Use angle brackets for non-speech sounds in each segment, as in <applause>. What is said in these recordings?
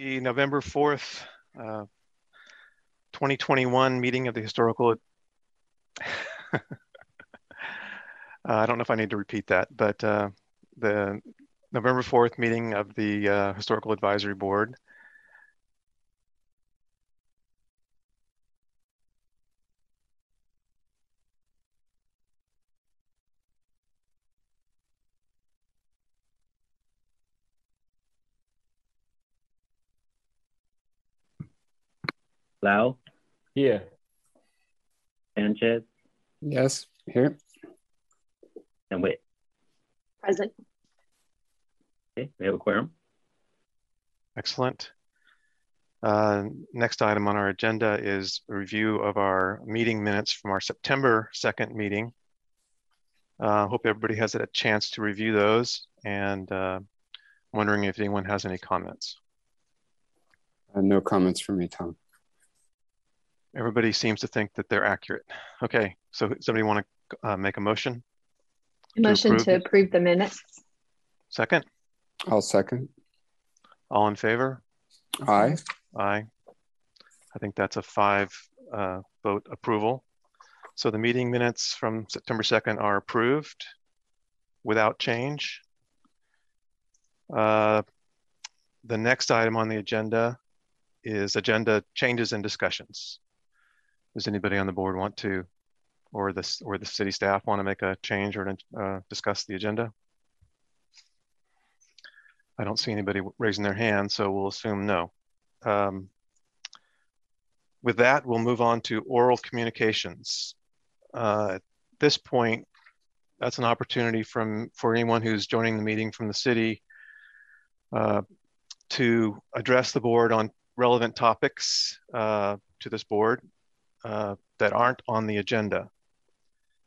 the November 4th, uh, 2021 meeting of the historical. <laughs> uh, I don't know if I need to repeat that, but uh, the November 4th meeting of the uh, Historical Advisory Board. Lau, Here. Sanchez, Yes, here. and Witt. Present. Okay, we have a quorum. Excellent. Uh, next item on our agenda is a review of our meeting minutes from our September 2nd meeting. Uh, hope everybody has had a chance to review those and uh, wondering if anyone has any comments. Uh, no comments from me, Tom. Everybody seems to think that they're accurate. Okay, so somebody want to uh, make a motion? Motion approve. to approve the minutes. Second, I'll second. all in favor? Aye. Aye. I think that's a five uh, vote approval. So the meeting minutes from September 2nd are approved without change. Uh, The next item on the agenda is agenda changes and discussions. Does anybody on the board want to, or this, or the city staff want to make a change or uh, discuss the agenda? I don't see anybody raising their hand, so we'll assume no. Um, with that, we'll move on to oral communications. Uh, at this point, that's an opportunity from for anyone who's joining the meeting from the city uh, to address the board on relevant topics uh, to this board uh, that aren't on the agenda.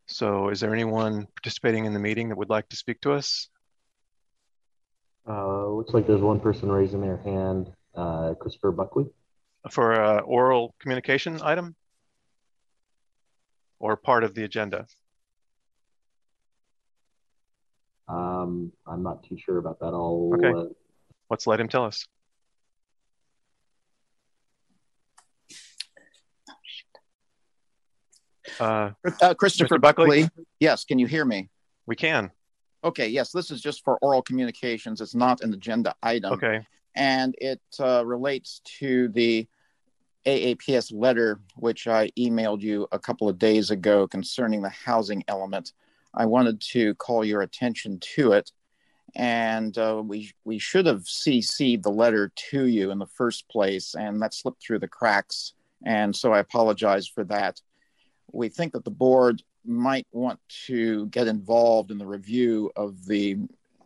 So is there anyone participating in the meeting that would like to speak to us? Uh, looks like there's one person raising their hand, uh, Christopher Buckley. For a oral communication item? Or part of the agenda? Um, I'm not too sure about that. I'll, Okay. uh, Let's let him tell us. Uh, Uh, Christopher Mr. Buckley? Buckley. Yes, can you hear me? we can. Okay, yes, this is just for oral communications. It's not an agenda item. Okay. And it uh, relates to the AAPS letter, which I emailed you a couple of days ago concerning the housing element. I wanted to call your attention to it. And uh, we, we should have CC'd the letter to you in the first place, and that slipped through the cracks. And so I apologize for that. We think that the board might want to get involved in the review of the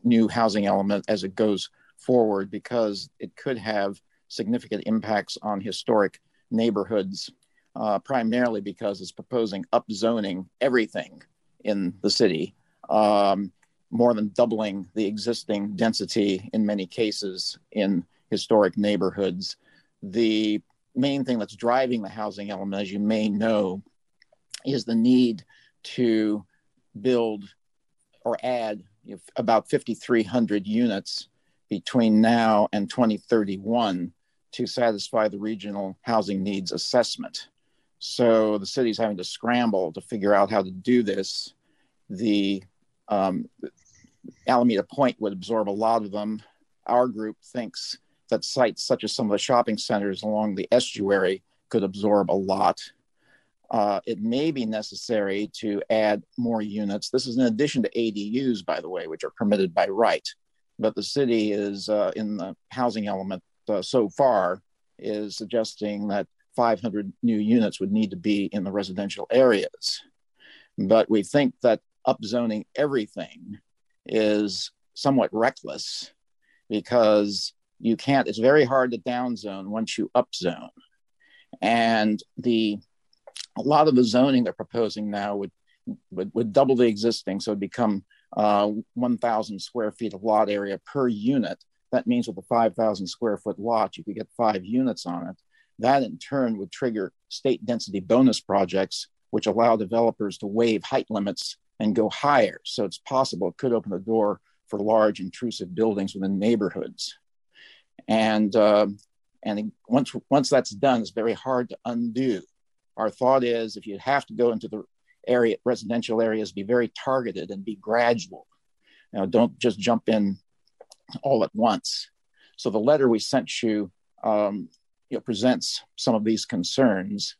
new housing element as it goes forward because it could have significant impacts on historic neighborhoods, uh, primarily because it's proposing upzoning everything in the city, um, more than doubling the existing density in many cases in historic neighborhoods. The main thing that's driving the housing element, as you may know, is the need to build or add you know, about 5,300 units between now and 2031 to satisfy the regional housing needs assessment. So the city's having to scramble to figure out how to do this. The um, Alameda Point would absorb a lot of them. Our group thinks that sites such as some of the shopping centers along the estuary could absorb a lot. Uh, it may be necessary to add more units. This is in addition to ADUs, by the way, which are permitted by right. But the city is uh, in the housing element uh, so far is suggesting that 500 new units would need to be in the residential areas. But we think that upzoning everything is somewhat reckless because you can't, it's very hard to downzone once you upzone. And the a lot of the zoning they're proposing now would would, would double the existing, so it'd become uh, 1,000 square feet of lot area per unit. That means with a 5,000 square foot lot, you could get five units on it. That in turn would trigger state density bonus projects, which allow developers to waive height limits and go higher. So it's possible it could open the door for large intrusive buildings within neighborhoods. And uh, And once once that's done, it's very hard to undo. Our thought is if you have to go into the area residential areas, be very targeted and be gradual. You know, don't just jump in all at once. So the letter we sent you, um, you know, presents some of these concerns,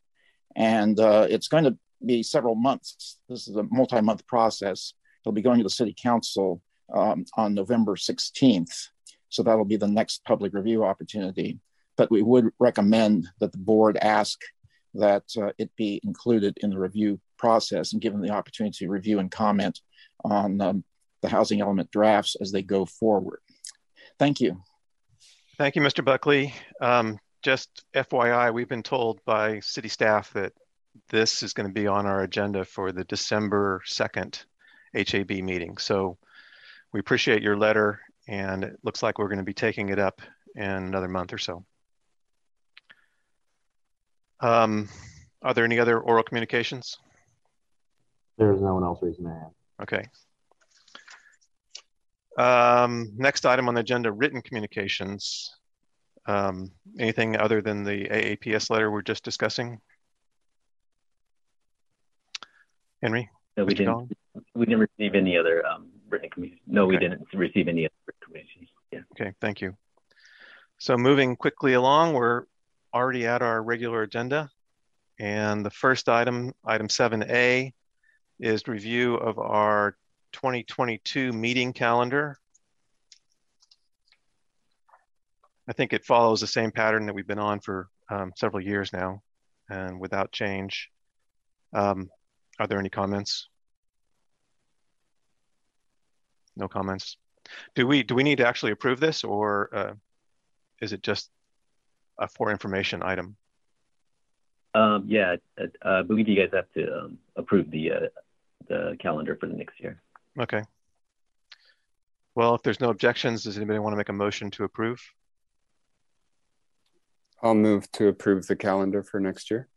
and uh, it's going to be several months. This is a multi-month process. It'll be going to the city council um, on November 16th. So that'll be the next public review opportunity. But we would recommend that the board ask that uh, it be included in the review process and given the opportunity to review and comment on um, the housing element drafts as they go forward. Thank you. Thank you, Mr. Buckley. Um, just FYI, we've been told by city staff that this is going to be on our agenda for the December 2nd HAB meeting. So we appreciate your letter and it looks like we're going to be taking it up in another month or so. Um, are there any other oral communications? There's no one else raising their hand. Okay. Um, next item on the agenda, written communications. Um, anything other than the AAPS letter we're just discussing? Henry? No, we Mr. didn't. Collins? We didn't receive any other um, written communication. No, we didn't receive any other written communications. Yeah. Okay, thank you. So moving quickly along, we're already at our regular agenda. And the first item, item 7A, is review of our 2022 meeting calendar. I think it follows the same pattern that we've been on for um, several years now and without change. Um, are there any comments? No comments. Do we do we need to actually approve this, or uh, is it just a for information item? Um, yeah, I, I believe you guys have to um, approve the uh, the calendar for the next year. Okay. Well, if there's no objections, does anybody want to make a motion to approve? I'll move to approve the calendar for next year.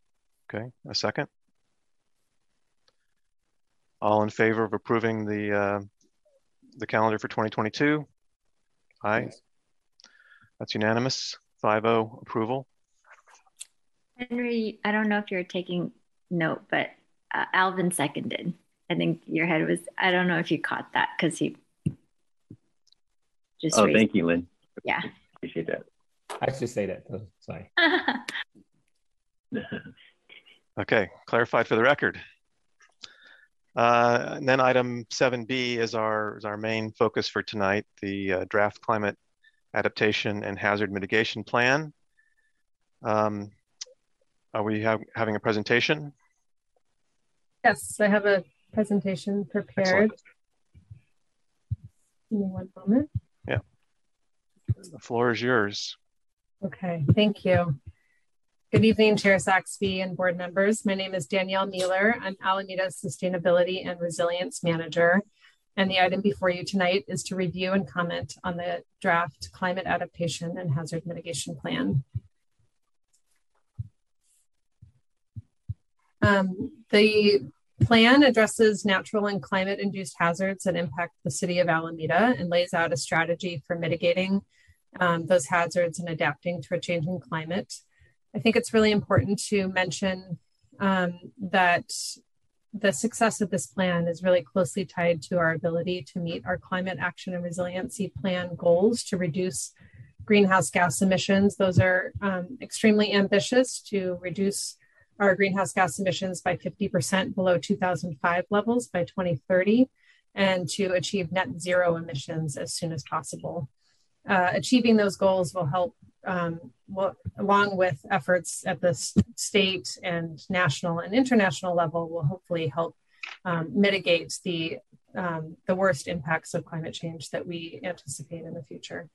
Okay, a second. All in favor of approving the uh, the calendar for 2022? Aye, Yes. that's unanimous. 5-0 approval. Henry, I don't know if you're taking note, but uh, Alvin seconded. I think your head was, I don't know if you caught that because he just Oh, raised- thank you, Lynn. Yeah. Appreciate that. I should say that. though. Sorry. <laughs> Okay, clarified for the record. Uh, and then item 7B is our, is our main focus for tonight, the uh, draft climate adaptation and hazard mitigation plan. Um, are we have, having a presentation? Yes, I have a presentation prepared. Excellent. Give me one moment. Yeah. The floor is yours. Okay, thank you. Good evening, Chair Saxby and board members. My name is Danielle Mieler. I'm Alameda's Sustainability and Resilience Manager. And the item before you tonight is to review and comment on the draft climate adaptation and hazard mitigation plan. Um, the plan addresses natural and climate induced hazards that impact the city of Alameda and lays out a strategy for mitigating um, those hazards and adapting to a changing climate. I think it's really important to mention um, that the success of this plan is really closely tied to our ability to meet our climate action and resiliency plan goals to reduce greenhouse gas emissions. Those are um, extremely ambitious to reduce our greenhouse gas emissions by 50% below 2005 levels by 2030 and to achieve net zero emissions as soon as possible. Uh, achieving those goals will help, um, will, along with efforts at the state and national and international level, will hopefully help um, mitigate the um, the worst impacts of climate change that we anticipate in the future.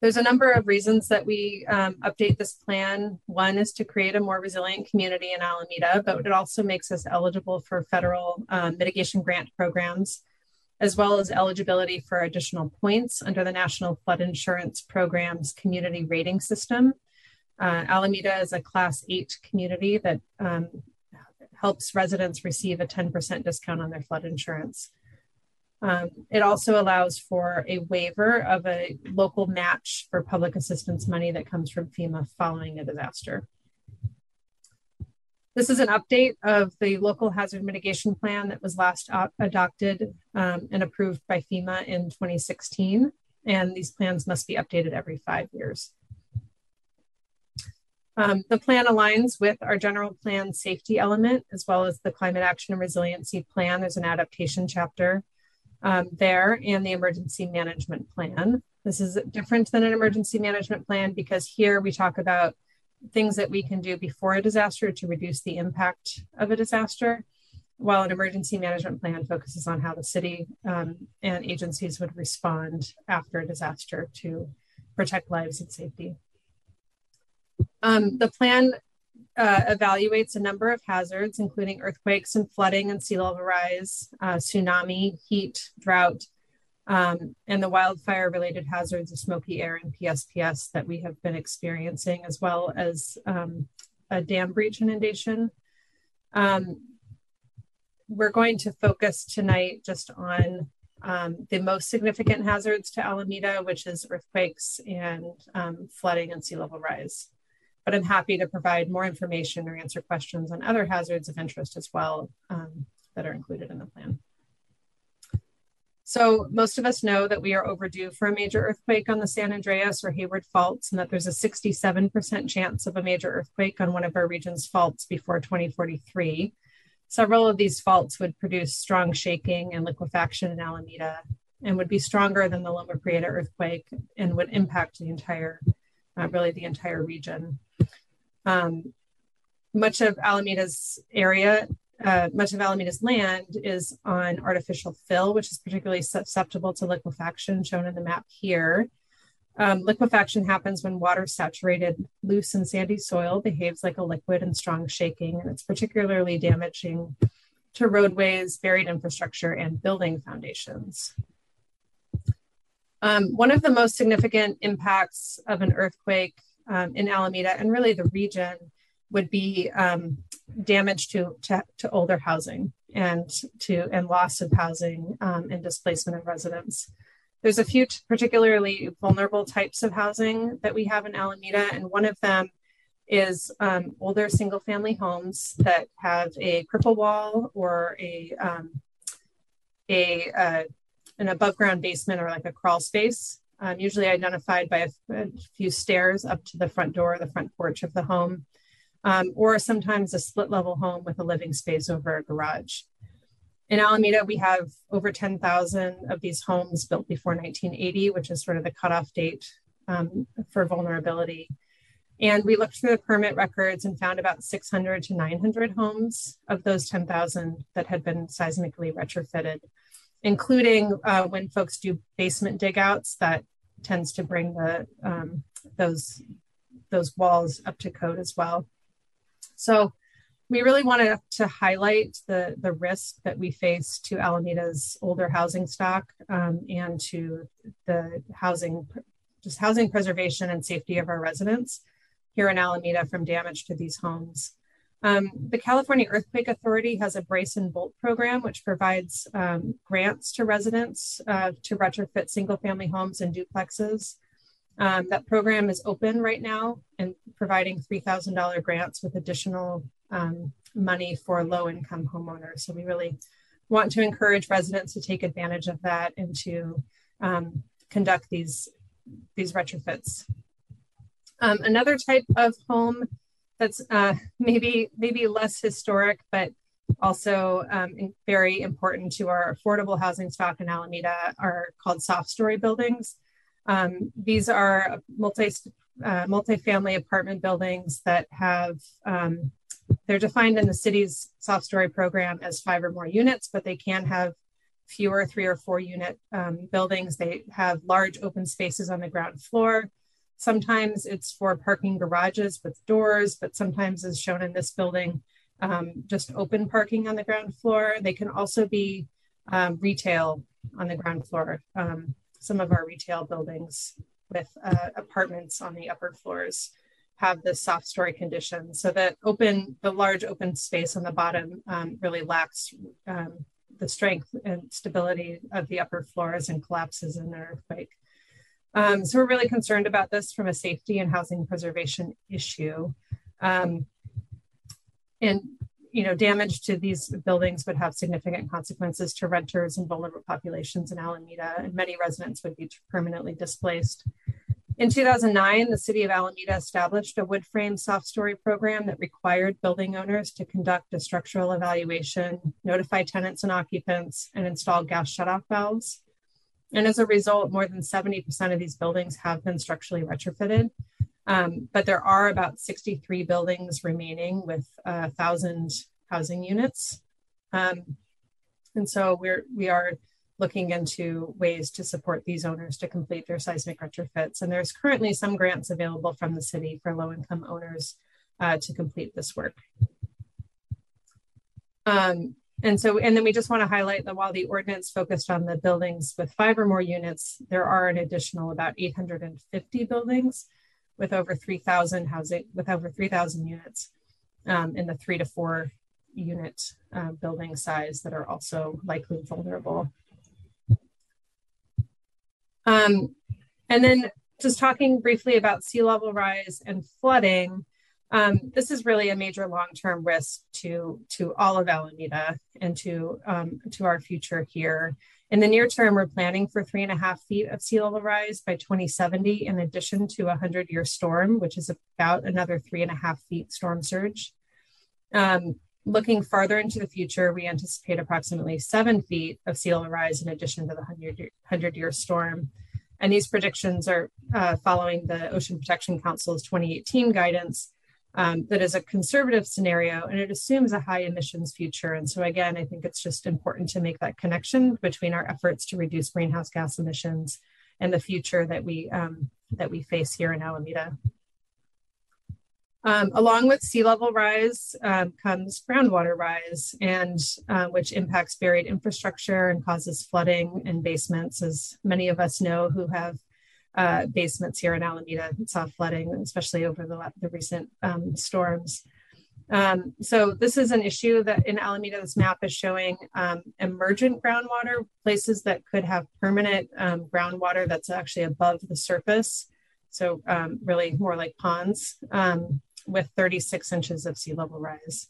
There's a number of reasons that we um, update this plan. One is to create a more resilient community in Alameda, but it also makes us eligible for federal um, mitigation grant programs, as well as eligibility for additional points under the National Flood Insurance Program's community rating system. Uh, Alameda is a class eight community that um, helps residents receive a 10% discount on their flood insurance. Um, it also allows for a waiver of a local match for public assistance money that comes from FEMA following a disaster. This is an update of the local hazard mitigation plan that was last adopted um, and approved by FEMA in 2016. And these plans must be updated every five years. Um, the plan aligns with our general plan safety element, as well as the climate action and resiliency plan. There's an adaptation chapter um, there and the emergency management plan. This is different than an emergency management plan because here we talk about things that we can do before a disaster to reduce the impact of a disaster, while an emergency management plan focuses on how the city um, and agencies would respond after a disaster to protect lives and safety. Um, the plan uh, evaluates a number of hazards, including earthquakes and flooding and sea level rise, uh, tsunami, heat, drought, um, and the wildfire related hazards of smoky air and PSPS that we have been experiencing, as well as um, a dam breach inundation. Um, we're going to focus tonight just on um, the most significant hazards to Alameda, which is earthquakes and um, flooding and sea level rise but I'm happy to provide more information or answer questions on other hazards of interest as well um, that are included in the plan. So most of us know that we are overdue for a major earthquake on the San Andreas or Hayward faults and that there's a 67% chance of a major earthquake on one of our region's faults before 2043. Several of these faults would produce strong shaking and liquefaction in Alameda and would be stronger than the Loma Prieta earthquake and would impact the entire, uh, really the entire region. Um, much of Alameda's area, uh, much of Alameda's land is on artificial fill, which is particularly susceptible to liquefaction, shown in the map here. Um, liquefaction happens when water saturated, loose and sandy soil behaves like a liquid and strong shaking, and it's particularly damaging to roadways, buried infrastructure, and building foundations. Um, one of the most significant impacts of an earthquake um, in Alameda and really the region would be um, damage to, to, to, older housing and to and loss of housing um, and displacement of residents. There's a few particularly vulnerable types of housing that we have in Alameda, and one of them is um, older single family homes that have a cripple wall or a, um, a uh, an above ground basement or like a crawl space um, usually identified by a, a, few stairs up to the front door, the front porch of the home, um, or sometimes a split level home with a living space over a garage. In Alameda, we have over 10,000 of these homes built before 1980, which is sort of the cutoff date um, for vulnerability. And we looked through the permit records and found about 600 to 900 homes of those 10,000 that had been seismically retrofitted including uh, when folks do basement digouts, that tends to bring the um, those those walls up to code as well. So we really wanted to highlight the, the risk that we face to Alameda's older housing stock um, and to the housing, just housing preservation and safety of our residents here in Alameda from damage to these homes. Um, the California Earthquake Authority has a brace and bolt program, which provides um, grants to residents uh, to retrofit single family homes and duplexes. Um, that program is open right now and providing $3,000 grants with additional um, money for low income homeowners. So we really want to encourage residents to take advantage of that and to um, conduct these, these retrofits. Um, another type of home that's uh, maybe maybe less historic, but also um, very important to our affordable housing stock in Alameda are called soft story buildings. Um, these are multi uh, multi-family apartment buildings that have um, they're defined in the city's soft story program as five or more units, but they can have fewer three or four unit um, buildings. They have large open spaces on the ground floor. Sometimes it's for parking garages with doors, but sometimes as shown in this building, um, just open parking on the ground floor. They can also be um, retail on the ground floor. Some of our retail buildings with uh, apartments on the upper floors have this soft story condition. So that open, the large open space on the bottom um, really lacks um, the strength and stability of the upper floors and collapses in an earthquake. Um, so we're really concerned about this from a safety and housing preservation issue. Um, and you know, damage to these buildings would have significant consequences to renters and vulnerable populations in Alameda, and many residents would be permanently displaced. In 2009, the city of Alameda established a wood frame soft story program that required building owners to conduct a structural evaluation, notify tenants and occupants, and install gas shutoff valves. And as a result, more than 70% of these buildings have been structurally retrofitted. Um, but there are about 63 buildings remaining with uh, 1,000 housing units. Um, and so we're, we are looking into ways to support these owners to complete their seismic retrofits. And there's currently some grants available from the city for low income owners uh, to complete this work. Um, and so, and then we just want to highlight that while the ordinance focused on the buildings with five or more units, there are an additional about 850 buildings with over 3,000 housing, with over 3,000 units um, in the three to four unit uh, building size that are also likely vulnerable. Um, and then just talking briefly about sea level rise and flooding, um, this is really a major long-term risk to, to all of Alameda and to, um, to our future here. In the near term, we're planning for three and a half feet of sea level rise by 2070, in addition to a 100 year storm, which is about another three and a half feet storm surge. Um, looking farther into the future, we anticipate approximately seven feet of sea level rise in addition to the 100 year storm. And these predictions are uh, following the Ocean Protection Council's 2018 guidance um, that is a conservative scenario and it assumes a high emissions future. And so again, I think it's just important to make that connection between our efforts to reduce greenhouse gas emissions and the future that we um, that we face here in Alameda. Um, along with sea level rise um, comes groundwater rise, and uh, which impacts buried infrastructure and causes flooding in basements, as many of us know who have uh, basements here in Alameda saw flooding, especially over the, the recent um, storms. Um, so this is an issue that in Alameda, this map is showing um, emergent groundwater, places that could have permanent um, groundwater that's actually above the surface. So um, really more like ponds um, with 36 inches of sea level rise.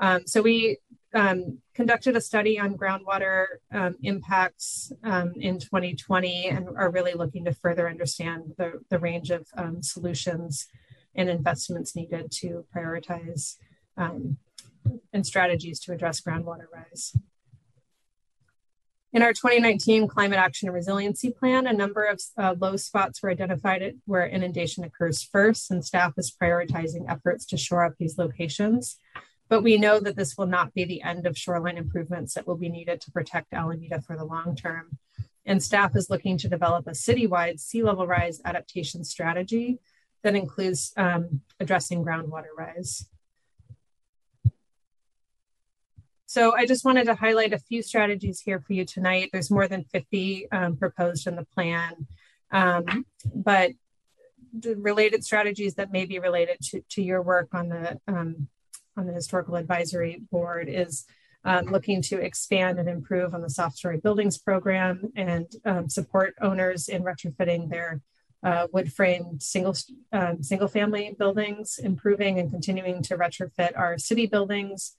Um, so we um, conducted a study on groundwater um, impacts um, in 2020 and are really looking to further understand the, the range of um, solutions and investments needed to prioritize um, and strategies to address groundwater rise. In our 2019 Climate Action and Resiliency Plan, a number of uh, low spots were identified where inundation occurs first, and staff is prioritizing efforts to shore up these locations. But we know that this will not be the end of shoreline improvements that will be needed to protect Alameda for the long term. And staff is looking to develop a citywide sea level rise adaptation strategy that includes um, addressing groundwater rise. So I just wanted to highlight a few strategies here for you tonight. There's more than 50 um, proposed in the plan, um, but the related strategies that may be related to, to your work on the um, on the historical advisory board is um, looking to expand and improve on the soft story buildings program and um, support owners in retrofitting their uh, wood frame single um, single family buildings, improving and continuing to retrofit our city buildings,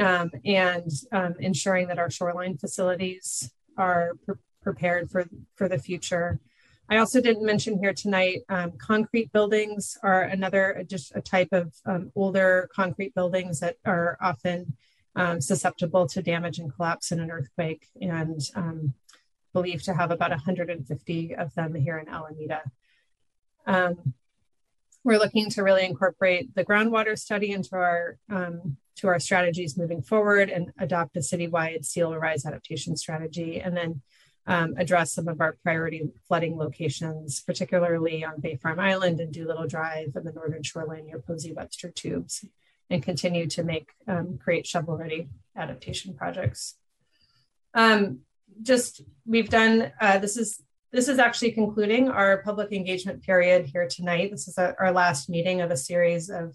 um, and um, ensuring that our shoreline facilities are pre prepared for for the future. I also didn't mention here tonight, um, concrete buildings are another, just a type of um, older concrete buildings that are often um, susceptible to damage and collapse in an earthquake and um, believed to have about 150 of them here in Alameda. Um, we're looking to really incorporate the groundwater study into our um, to our strategies moving forward and adopt a citywide sea level rise adaptation strategy. And then um, address some of our priority flooding locations, particularly on Bay Farm Island and Doolittle Drive and the northern shoreline near Posey Webster Tubes, and continue to make um, create shovel ready adaptation projects. Um, just we've done uh, this is this is actually concluding our public engagement period here tonight. This is a, our last meeting of a series of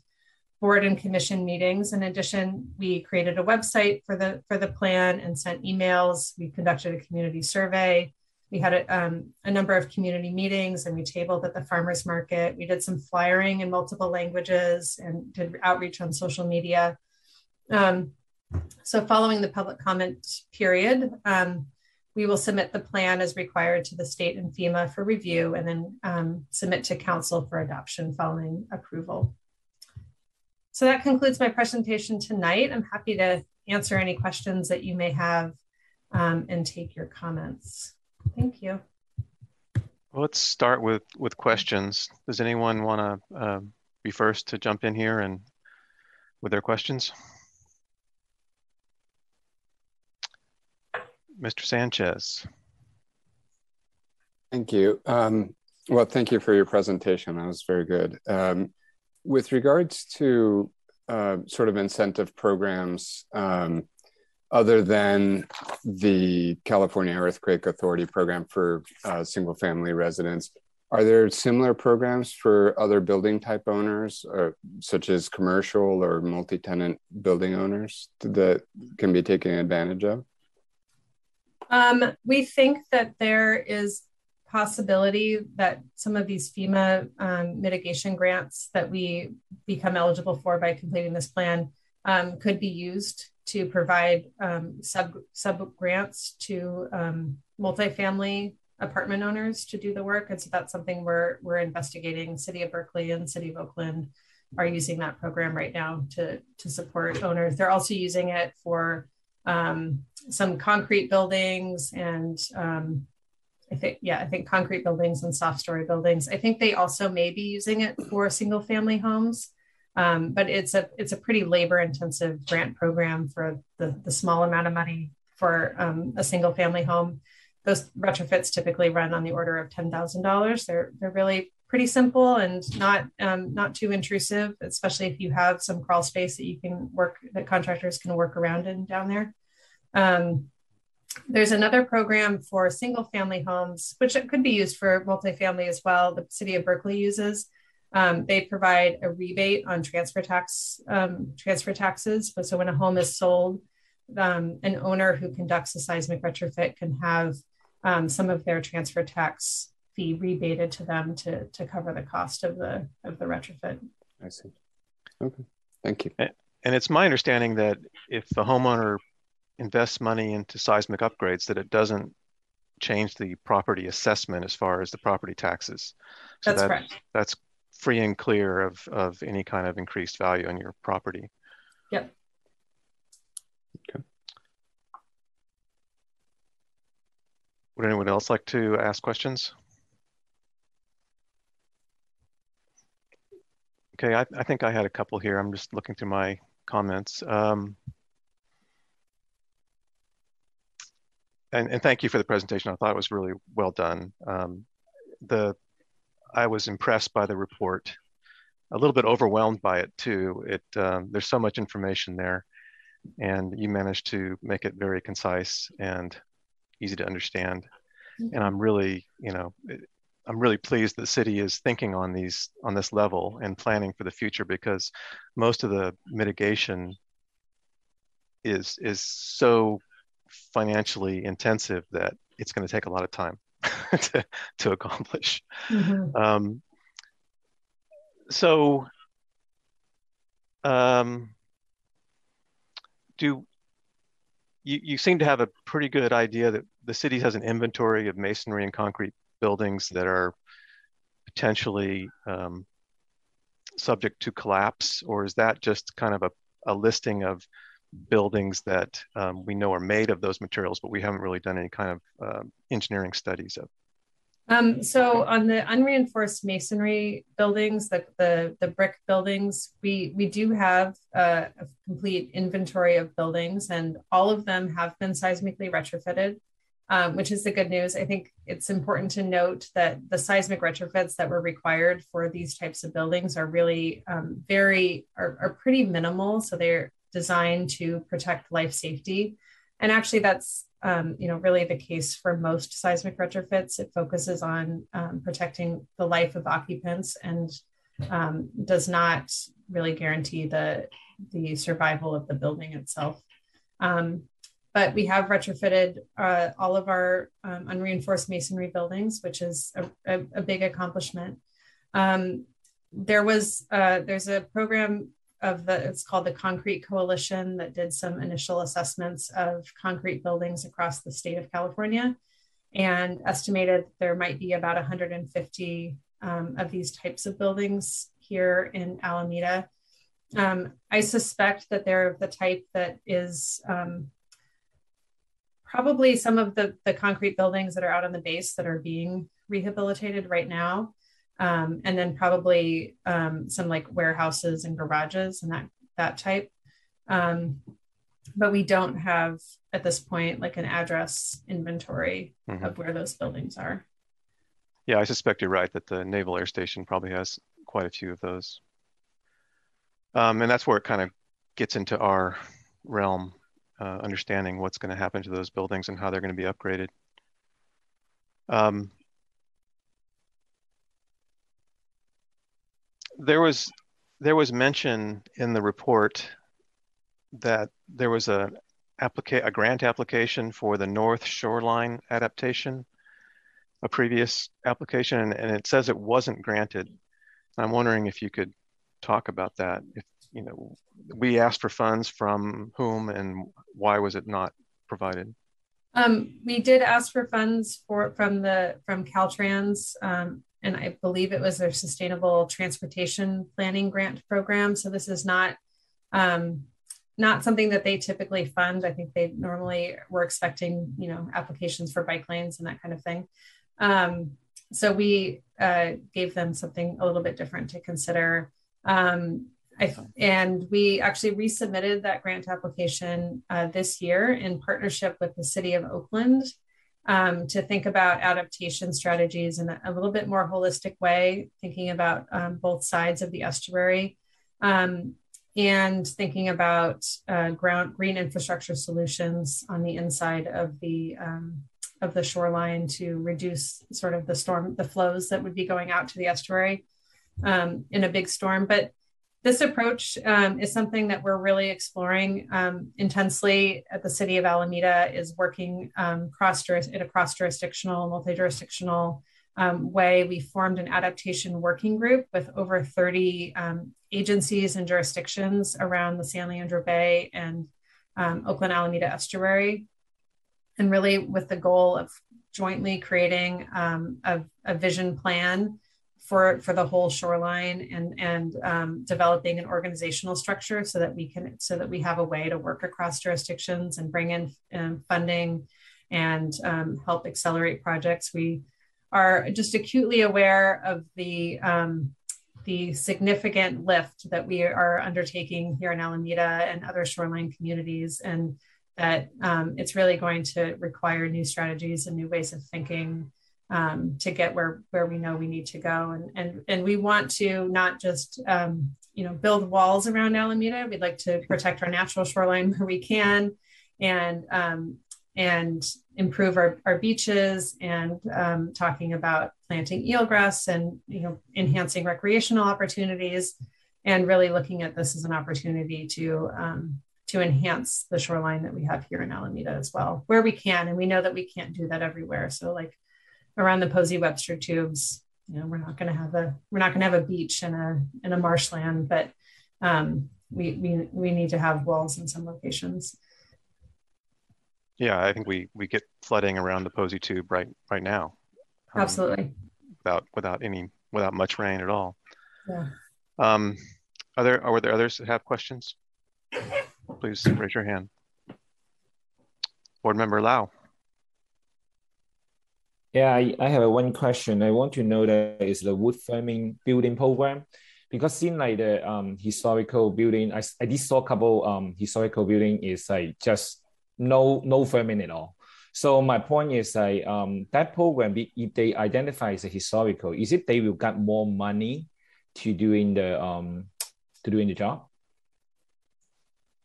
board and commission meetings. In addition, we created a website for the for the plan and sent emails. We conducted a community survey. We had a, um, a number of community meetings and we tabled at the farmers market. We did some flyering in multiple languages and did outreach on social media. Um, so following the public comment period, um, we will submit the plan as required to the state and FEMA for review and then um, submit to council for adoption following approval. So that concludes my presentation tonight. I'm happy to answer any questions that you may have um, and take your comments. Thank you. Well, let's start with with questions. Does anyone want to uh, be first to jump in here and with their questions? Mr. Sanchez. Thank you. Um, well, thank you for your presentation. That was very good. Um, with regards to uh, sort of incentive programs, um, other than the California Earthquake Authority program for uh, single family residents, are there similar programs for other building type owners, or, uh, such as commercial or multi tenant building owners, that can be taken advantage of? Um, we think that there is possibility that some of these FEMA um, mitigation grants that we become eligible for by completing this plan um, could be used to provide um, sub sub grants to um, multifamily apartment owners to do the work, and so that's something we're we're investigating. City of Berkeley and City of Oakland are using that program right now to to support owners. They're also using it for um, some concrete buildings and um, I think, yeah, I think concrete buildings and soft story buildings. I think they also may be using it for single family homes, um, but it's a it's a pretty labor intensive grant program for the, the small amount of money for um, a single family home. Those retrofits typically run on the order of ten thousand dollars. They're they're really pretty simple and not um, not too intrusive, especially if you have some crawl space that you can work that contractors can work around in down there. Um, there's another program for single family homes, which could be used for multifamily as well. The city of Berkeley uses. Um, they provide a rebate on transfer tax um, transfer taxes. But so when a home is sold, um, an owner who conducts a seismic retrofit can have um, some of their transfer tax fee rebated to them to to cover the cost of the of the retrofit. I see. Okay, thank you. And it's my understanding that if the homeowner invests money into seismic upgrades that it doesn't change the property assessment as far as the property taxes. So that's that, correct. That's free and clear of, of any kind of increased value on your property. Yep. Okay. Would anyone else like to ask questions? Okay, I, I think I had a couple here. I'm just looking through my comments. Um, and, and thank you for the presentation. I thought it was really well done. Um, the I was impressed by the report, a little bit overwhelmed by it too. It um, there's so much information there, and you managed to make it very concise and easy to understand. Mm-hmm. And I'm really, you know, I'm really pleased the city is thinking on these on this level and planning for the future because most of the mitigation is is so financially intensive that it's going to take a lot of time <laughs> to, to accomplish. Mm-hmm. Um, so, um, do you, you seem to have a pretty good idea that the city has an inventory of masonry and concrete buildings that are potentially um, subject to collapse, or is that just kind of a, a listing of buildings that um, we know are made of those materials, but we haven't really done any kind of uh, engineering studies of. Um, so on the unreinforced masonry buildings, the, the, the brick buildings, we, we do have a, a, complete inventory of buildings and all of them have been seismically retrofitted, um, which is the good news. I think it's important to note that the seismic retrofits that were required for these types of buildings are really um, very, are, are pretty minimal. So they're, designed to protect life safety. And actually, that's um, you know really the case for most seismic retrofits. It focuses on um, protecting the life of occupants and um, does not really guarantee the the survival of the building itself. Um, but we have retrofitted uh, all of our um, unreinforced masonry buildings, which is a, a, a big accomplishment. Um, there was uh, there's a program of the it's called the Concrete Coalition that did some initial assessments of concrete buildings across the state of California, and estimated there might be about 150 um, of these types of buildings here in Alameda. Um, I suspect that they're the type that is um, probably some of the, the concrete buildings that are out on the base that are being rehabilitated right now. Um, and then probably um, some like warehouses and garages and that, that type. Um, but we don't have at this point like an address inventory mm-hmm. of where those buildings are. Yeah, I suspect you're right that the Naval Air Station probably has quite a few of those. Um, and that's where it kind of gets into our realm uh, understanding what's going to happen to those buildings and how they're going to be upgraded. Um, there was there was mention in the report that there was a applica- a grant application for the North Shoreline adaptation, a previous application, and, and it says it wasn't granted. I'm wondering if you could talk about that. If you know, we asked for funds from whom and why was it not provided? Um, we did ask for funds for from the from Caltrans, um, and I believe it was their Sustainable Transportation Planning Grant Program. So this is not um, not something that they typically fund. I think they normally were expecting you know applications for bike lanes and that kind of thing. Um, so we uh, gave them something a little bit different to consider. Um, I, and we actually resubmitted that grant application uh, this year in partnership with the City of Oakland um, to think about adaptation strategies in a, little bit more holistic way, thinking about um, both sides of the estuary um, and thinking about uh, ground green infrastructure solutions on the inside of the um, of the shoreline to reduce sort of the storm the flows that would be going out to the estuary um, in a big storm, but this approach um, is something that we're really exploring um, intensely at the city of Alameda is working um, cross in a cross jurisdictional, multi jurisdictional um, way. We formed an adaptation working group with over 30 um, agencies and jurisdictions around the San Leandro Bay and um, Oakland Alameda estuary, and really with the goal of jointly creating a, a vision plan for for the whole shoreline and and um, developing an organizational structure so that we can so that we have a way to work across jurisdictions and bring in um, funding and um, help accelerate projects. We are just acutely aware of the um, the significant lift that we are undertaking here in Alameda and other shoreline communities and that um, it's really going to require new strategies and new ways of thinking um, to get where where we know we need to go and and and we want to not just um, you know build walls around Alameda we'd like to protect our natural shoreline where we can and um, and improve our, our beaches and um, talking about planting eelgrass and you know enhancing recreational opportunities and really looking at this as an opportunity to um, to enhance the shoreline that we have here in Alameda as well, where we can. And we know that we can't do that everywhere. So, like around the Posey Webster tubes. You know, we're not going to have a we're not going to have a beach in a in a marshland, but um, we we we need to have walls in some locations. Yeah, I think we we get flooding around the Posey tube right right now. Um, Absolutely. Without without any without much rain at all. Yeah. Um, are there are there others that have questions? Please raise your hand. Board Member Lau. Yeah, I, I have one question. I want to know that is the wood framing building program because in like the um historical building, I, I did saw a couple um historical building is like just no no framing at all. So my point is like um that program if they identify as a historical, is it they will get more money to doing the um to doing the job?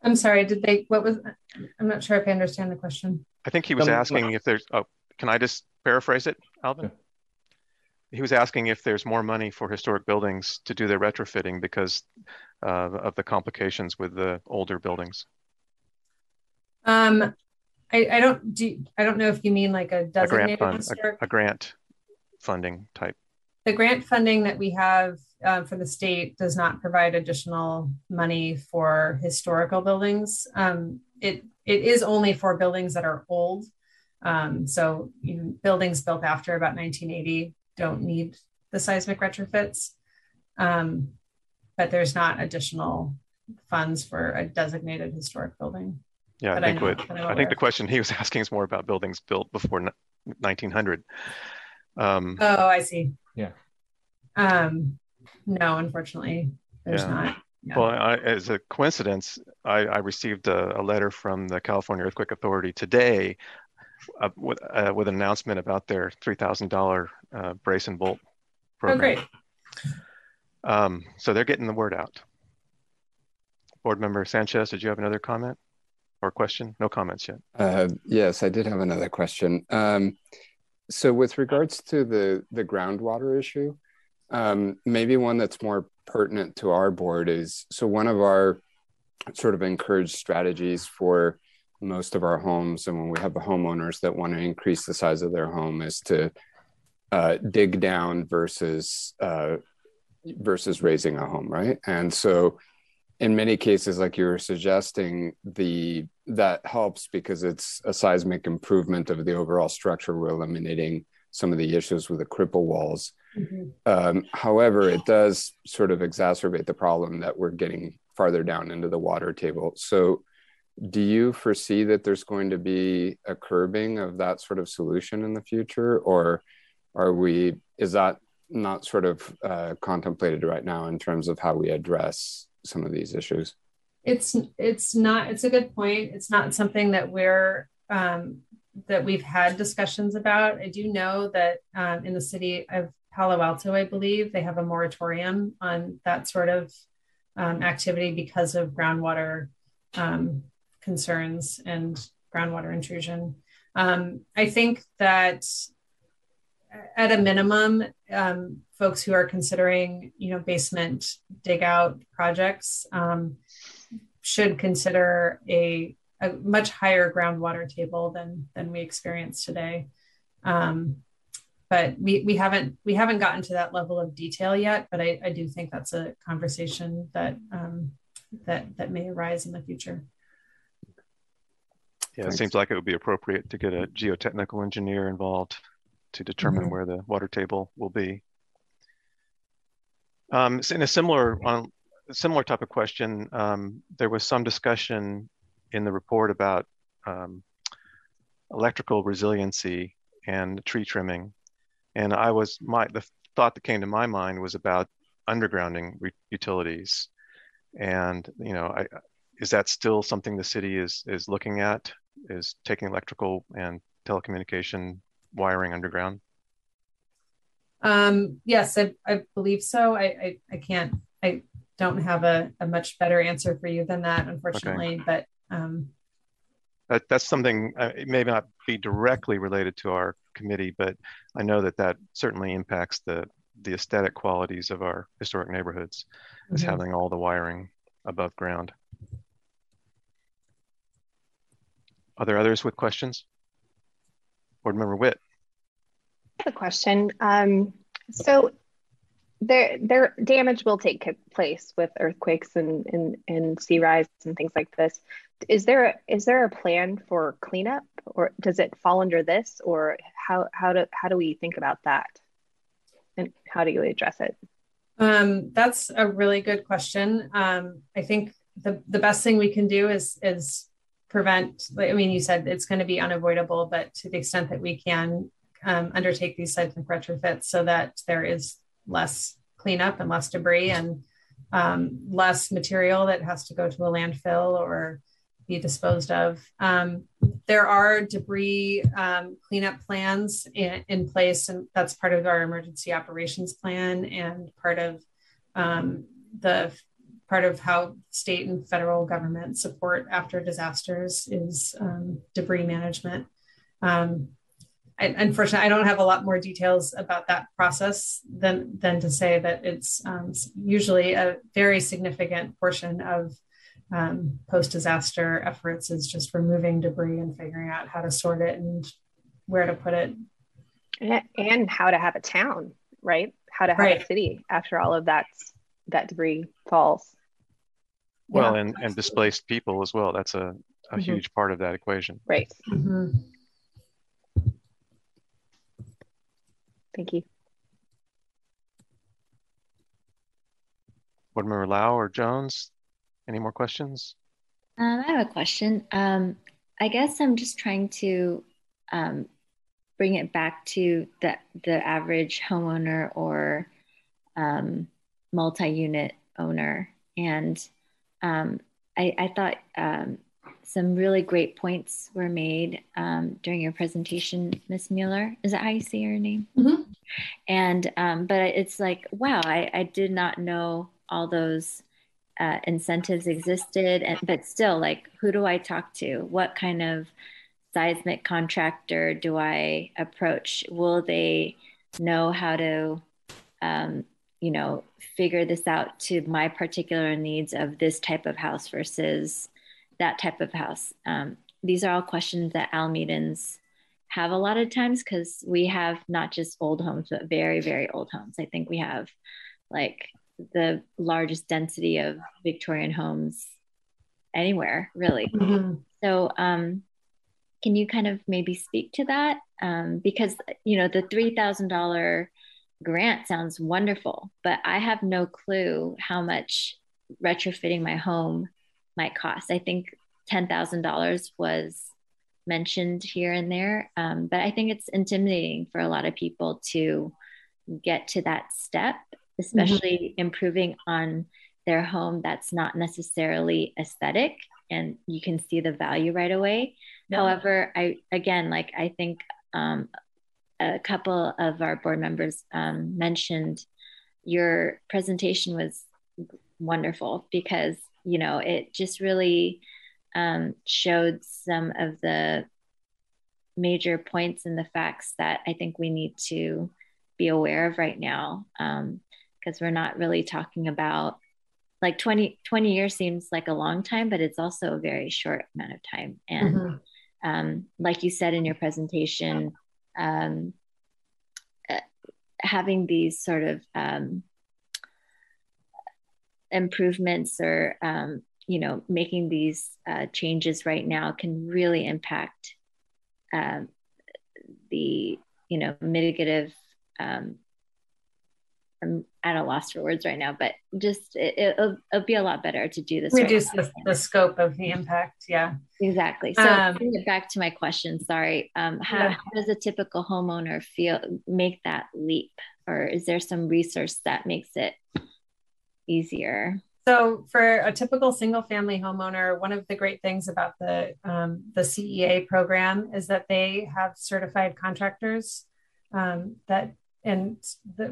I'm sorry, did they what was I'm not sure if I understand the question. I think he was um, asking if there's oh can I just paraphrase it, Alvin? he was asking if there's more money for historic buildings to do their retrofitting because uh, of the complications with the older buildings. Um, I, I don't do. I don't know if you mean like a A designated grant fund, historic. a, a grant funding type. the grant funding that we have uh, for the state does not provide additional money for historical buildings. Um, it it is only for buildings that are old. Um, so you know, buildings built after about 1980 don't need the seismic retrofits. Um, but there's not additional funds for a designated historic building. Yeah, But I I think know- what I'm I aware. think the question he was <laughs> asking is more about buildings built before 1900. Um, Oh, I see. Yeah. Um, no, unfortunately, there's Yeah. not. Yeah. Well, I, as a coincidence, I, I received a, a letter from the California Earthquake Authority today uh, with, uh, with an announcement about their $3,000 uh, brace and bolt program. oh, program. great. Um, so they're getting the word out. Board Member Sanchez, did you have another comment or question? No comments yet. Uh, yes, I did have another question. Um, so, with regards to the the groundwater issue, um, maybe one that's more pertinent to our board is so one of our sort of encouraged strategies for most of our homes, and when we have the homeowners that want to increase the size of their home, is to uh, dig down versus uh, versus raising a home, right? And so in many cases like you were suggesting the that helps because it's a seismic improvement of the overall structure we're eliminating some of the issues with the cripple walls Mhm. um, however it does sort of exacerbate the problem that we're getting farther down into the water table so do you foresee that there's going to be a curbing of that sort of solution in the future or are we is that not sort of uh, contemplated right now in terms of how we address some of these issues It's it's not. It's a good point. It's not something that we're um, that we've had discussions about. I do know that um, in the city of Palo Alto, I believe they have a moratorium on that sort of um, activity because of groundwater um, concerns and groundwater intrusion. Um, I think that at a minimum, um, folks who are considering, you know, basement dig out projects um, should consider a, a much higher groundwater table than than we experience today. Um, but we we haven't we haven't gotten to that level of detail yet. But I, I do think that's a conversation that um, that that may arise in the future. Yeah, Thanks. it seems like it would be appropriate to get a geotechnical engineer involved to determine Mhm. where the water table will be. Um, in a similar on a similar type of question, um, there was some discussion in the report about um, electrical resiliency and tree trimming, and I was my the thought that came to my mind was about undergrounding re- utilities, and you know, I, is that still something the city is is looking at? Is taking electrical and telecommunication wiring underground? Um, yes, I, I believe so. I, I, I can't, I don't have a, a much better answer for you than that, unfortunately, but, um, That, that's something, uh, it may not be directly related to our committee, but I know that that certainly impacts the, the aesthetic qualities of our historic neighborhoods, is Mhm. having all the wiring above ground. Are there others with questions? Board Member Witt? I have a question. Um, so there, there damage will take place with earthquakes and, and, and sea rise and things like this. Is there, a, is there a plan for cleanup or does it fall under this or how, how do, how do we think about that? And how do you address it? Um, that's a really good question. Um, I think the, the best thing we can do is, is prevent, I mean, you said it's going to be unavoidable, but to the extent that we can um, undertake these seismic retrofits so that there is less cleanup and less debris and um, less material that has to go to a landfill or be disposed of. Um, there are debris um, cleanup plans in, in, place, and that's part of our emergency operations plan and part of um, the part of how state and federal government support after disasters is um, debris management. Um, I, unfortunately, I don't have a lot more details about that process than than to say that it's um, usually a very significant portion of um, post disaster efforts is just removing debris and figuring out how to sort it and where to put it, and how to have a town, right? How to have right. a city after all of that that debris falls. Well, yeah. and and displaced people as well. That's a a mm-hmm. huge part of that equation. Right. Mm-hmm. Thank you. Board Member Lau or Jones, any more questions? Um, I have a question. Um, I guess I'm just trying to um, bring it back to the the average homeowner or um, multi-unit owner, and um, I, I, thought um, some really great points were made um, during your presentation, Miss Mueller. Is that how you say your name? Mm-hmm. And um, but it's like, wow, I, I did not know all those uh, incentives existed, and but still, like, who do I talk to? What kind of seismic contractor do I approach? Will they know how to, um, you know, figure this out to my particular needs of this type of house versus that type of house? Um, these are all questions that Alamedans have a lot of times because we have not just old homes, but very, very old homes. I think we have like the largest density of Victorian homes anywhere, really. Mm-hmm. So, um, can you kind of maybe speak to that? Um, because, you know, the $3,000 grant sounds wonderful, but I have no clue how much retrofitting my home might cost. I think $10,000 was mentioned here and there, um, but I think it's intimidating for a lot of people to get to that step, especially mm-hmm. improving on their home that's not necessarily aesthetic and you can see the value right away. Yeah. However, I again, like I think um, a couple of our board members um, mentioned your presentation was wonderful because you know, it just really um, showed some of the major points and the facts that I think we need to be aware of right now. Because um, we're not really talking about like 20, 20 years seems like a long time, but it's also a very short amount of time. And mm-hmm. um, like you said in your presentation, um, uh, having these sort of um, improvements or um, you know making these uh, changes right now can really impact um, the you know mitigative um, at a loss for words right now, but just it, will it'll be a lot better to do this. Reduce right the, the, scope of the impact. Yeah, exactly. So um, bring it back to my question. Sorry. Um, how, yeah. how does a typical homeowner feel make that leap, or is there some resource that makes it easier? So for a typical single family homeowner, one of the great things about the um, the CEA program is that they have certified contractors um, that and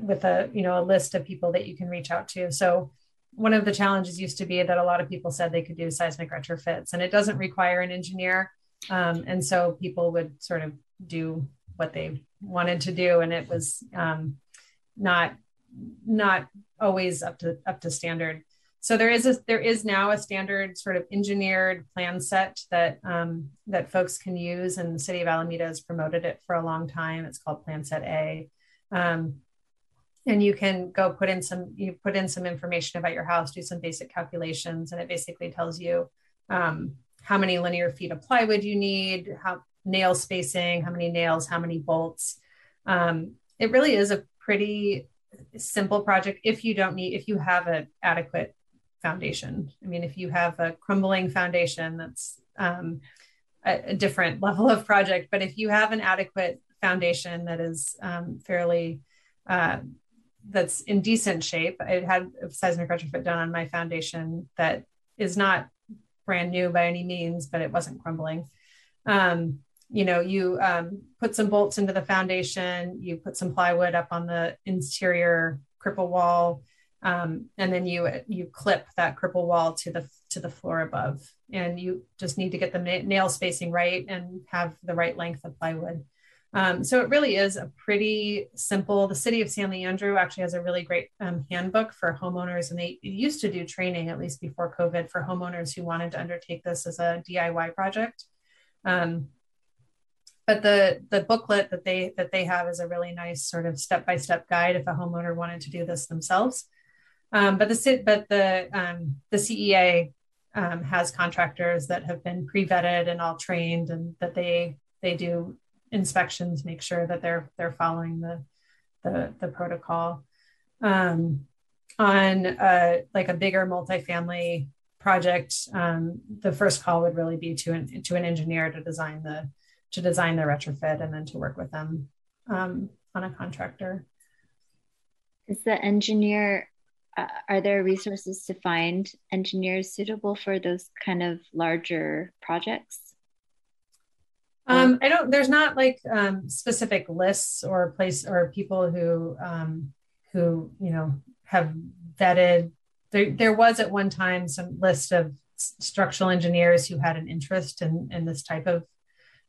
with a you know a list of people that you can reach out to. So one of the challenges used to be that a lot of people said they could do seismic retrofits, and it doesn't require an engineer, um, and so people would sort of do what they wanted to do, and it was um, not not always up to up to standard. So there is a there is now a standard sort of engineered plan set that um, that folks can use, and the city of Alameda has promoted it for a long time. It's called Plan Set A, um, and you can go put in some you put in some information about your house, do some basic calculations, and it basically tells you um, how many linear feet of plywood you need, how nail spacing, how many nails, how many bolts. Um, it really is a pretty simple project if you don't need if you have an adequate foundation i mean if you have a crumbling foundation that's um, a, a, different <laughs> level of project but if you have an adequate foundation that is um, fairly uh, that's in decent shape. I had a seismic retrofit done on my foundation that is not brand new by any means but it wasn't crumbling. Um, you know you um, put some bolts into the foundation you put some plywood up on the interior cripple wall um, and then you you clip that cripple wall to the to the floor above. And you just need to get the nail spacing right and have the right length of plywood Um, so it really is a pretty simple. The city of San Leandro actually has a really great um, handbook for homeowners, and they used to do training at least before COVID for homeowners who wanted to undertake this as a DIY project. Um, but the the booklet that they that they have is a really nice sort of step by step guide if a homeowner wanted to do this themselves. Um, but the but the um, the CEA um, has contractors that have been pre vetted and all trained, and that they they do inspections, make sure that they're they're following the the, the protocol. Um, on a, like a bigger multifamily project, um, the first call would really be to an to an engineer to design the to design the retrofit and then to work with them um, on a contractor. Is the engineer, uh, are there resources to find engineers suitable for those kind of larger projects? Um, I don't, there's not like um, specific lists or place or people who, um, who, you know, have vetted. There, there was at one time some list of structural engineers who had an interest in, in this type of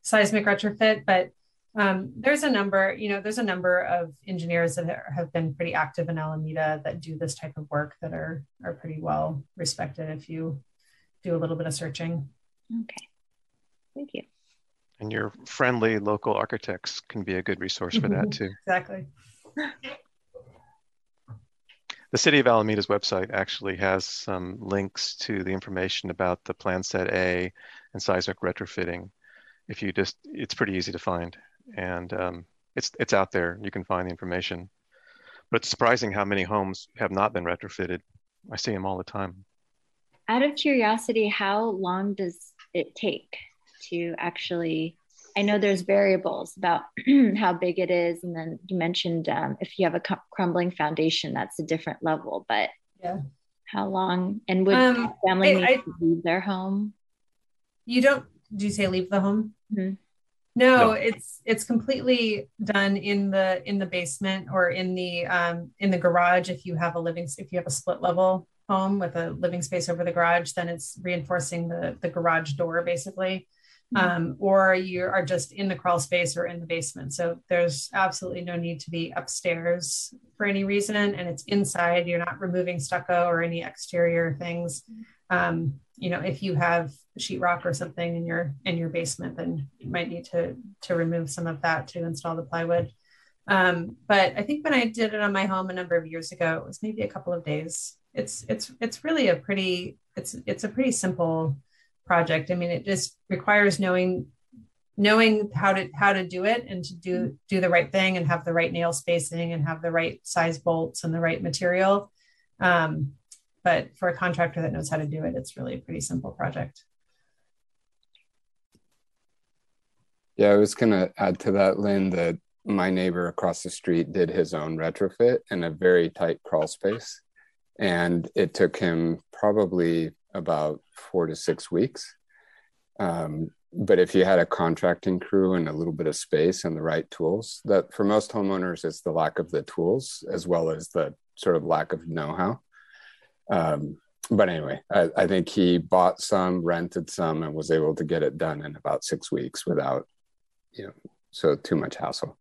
seismic retrofit, but um, there's a number, you know, there's a number of engineers that have been pretty active in Alameda that do this type of work that are are pretty well respected if you do a little bit of searching. Okay, thank you. And your friendly local architects can be a good resource for that too. exactly. The City of Alameda's website actually has some links to the information about the Plan Set A and seismic retrofitting. If you just it's pretty easy to find and um, it's it's out there. You can find the information. But it's surprising how many homes have not been retrofitted. I see them all the time. Out of curiosity how long does it take to actually i know there's variables about <clears throat> how big it is and then you mentioned um, if you have a crumbling foundation that's a different level but yeah how long and would um, family I, need I, to leave their home you don't do you say leave the home? Mm-hmm. No, no, it's it's completely done in the in the basement or in the um, in the garage. If you have a living, if you have a split level home with a living space over the garage, then it's reinforcing the the garage door basically. Um, or you are just in the crawl space or in the basement. So there's absolutely no need to be upstairs for any reason, and it's inside. You're not removing stucco or any exterior things. Um, you know, if you have sheetrock or something in your in your basement, then you might need to to remove some of that to install the plywood. Um, but I think when I did it on my home a number of years ago, it was maybe a couple of days. It's it's it's really a pretty it's it's a pretty simple project. I mean, it just requires knowing knowing how to how to do it and to do do the right thing and have the right nail spacing and have the right size bolts and the right material. Um, but for a contractor that knows how to do it, it's really a pretty simple project. Yeah, I was going to add to that, Lynn, that my neighbor across the street did his own retrofit in a very tight crawl space. And it took him probably about four to six weeks. Um, but if you had a contracting crew and a little bit of space and the right tools, that for most homeowners, it's the lack of the tools as well as the sort of lack of know how. Um, but anyway, I, I, think he bought some, rented some, and was able to get it done in about six weeks without, you know, so too much hassle.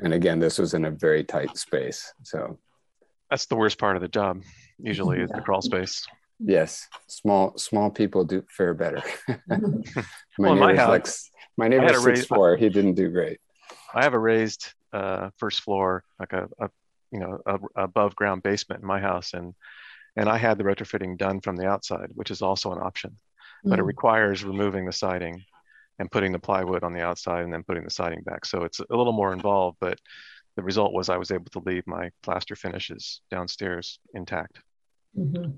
And again, this was in a very tight space. So that's the worst part of the job. Usually, is the crawl space. Yes, small small people do fare better. <laughs> <laughs> my well, neighbor's my like my neighbor's six raised, four. He didn't do great. I have a raised uh, first floor, like a, a you know a, above ground basement in my house, and and I had the retrofitting done from the outside, which is also an option, mm. but it mm. requires removing the siding and putting the plywood on the outside and then putting the siding back. So it's a little more involved, but the result was I was able to leave my plaster finishes downstairs intact. Mm-hmm.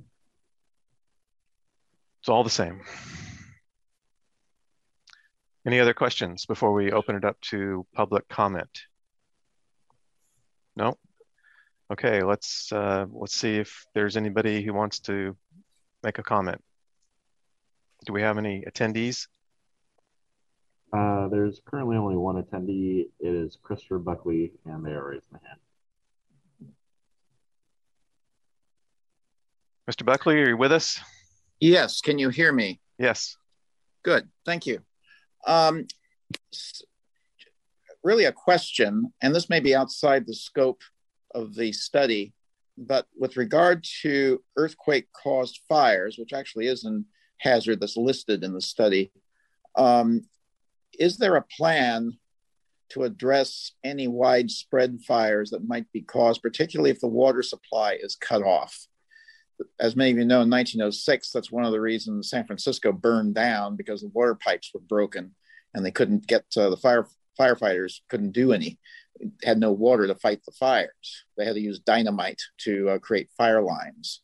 It's all the same. Any other questions before we open it up to public comment? No? Okay, let's uh, let's see if there's anybody who wants to make a comment. Do we have any attendees? Uh, there's currently only one attendee. It is Christopher Buckley, and they are raising the hand. Mr. Buckley, are you with us? Yes. Can you hear me? Yes. Good. Thank you. Um, really a question, and this may be outside the scope of the study, but with regard to earthquake caused fires, which actually is a hazard that's listed in the study, um, is there a plan to address any widespread fires that might be caused, particularly if the water supply is cut off? As many of you know, in 1906, that's one of the reasons San Francisco burned down because the water pipes were broken and they couldn't get uh, the fire firefighters couldn't do any. Had no water to fight the fires. They had to use dynamite to uh, create fire lines.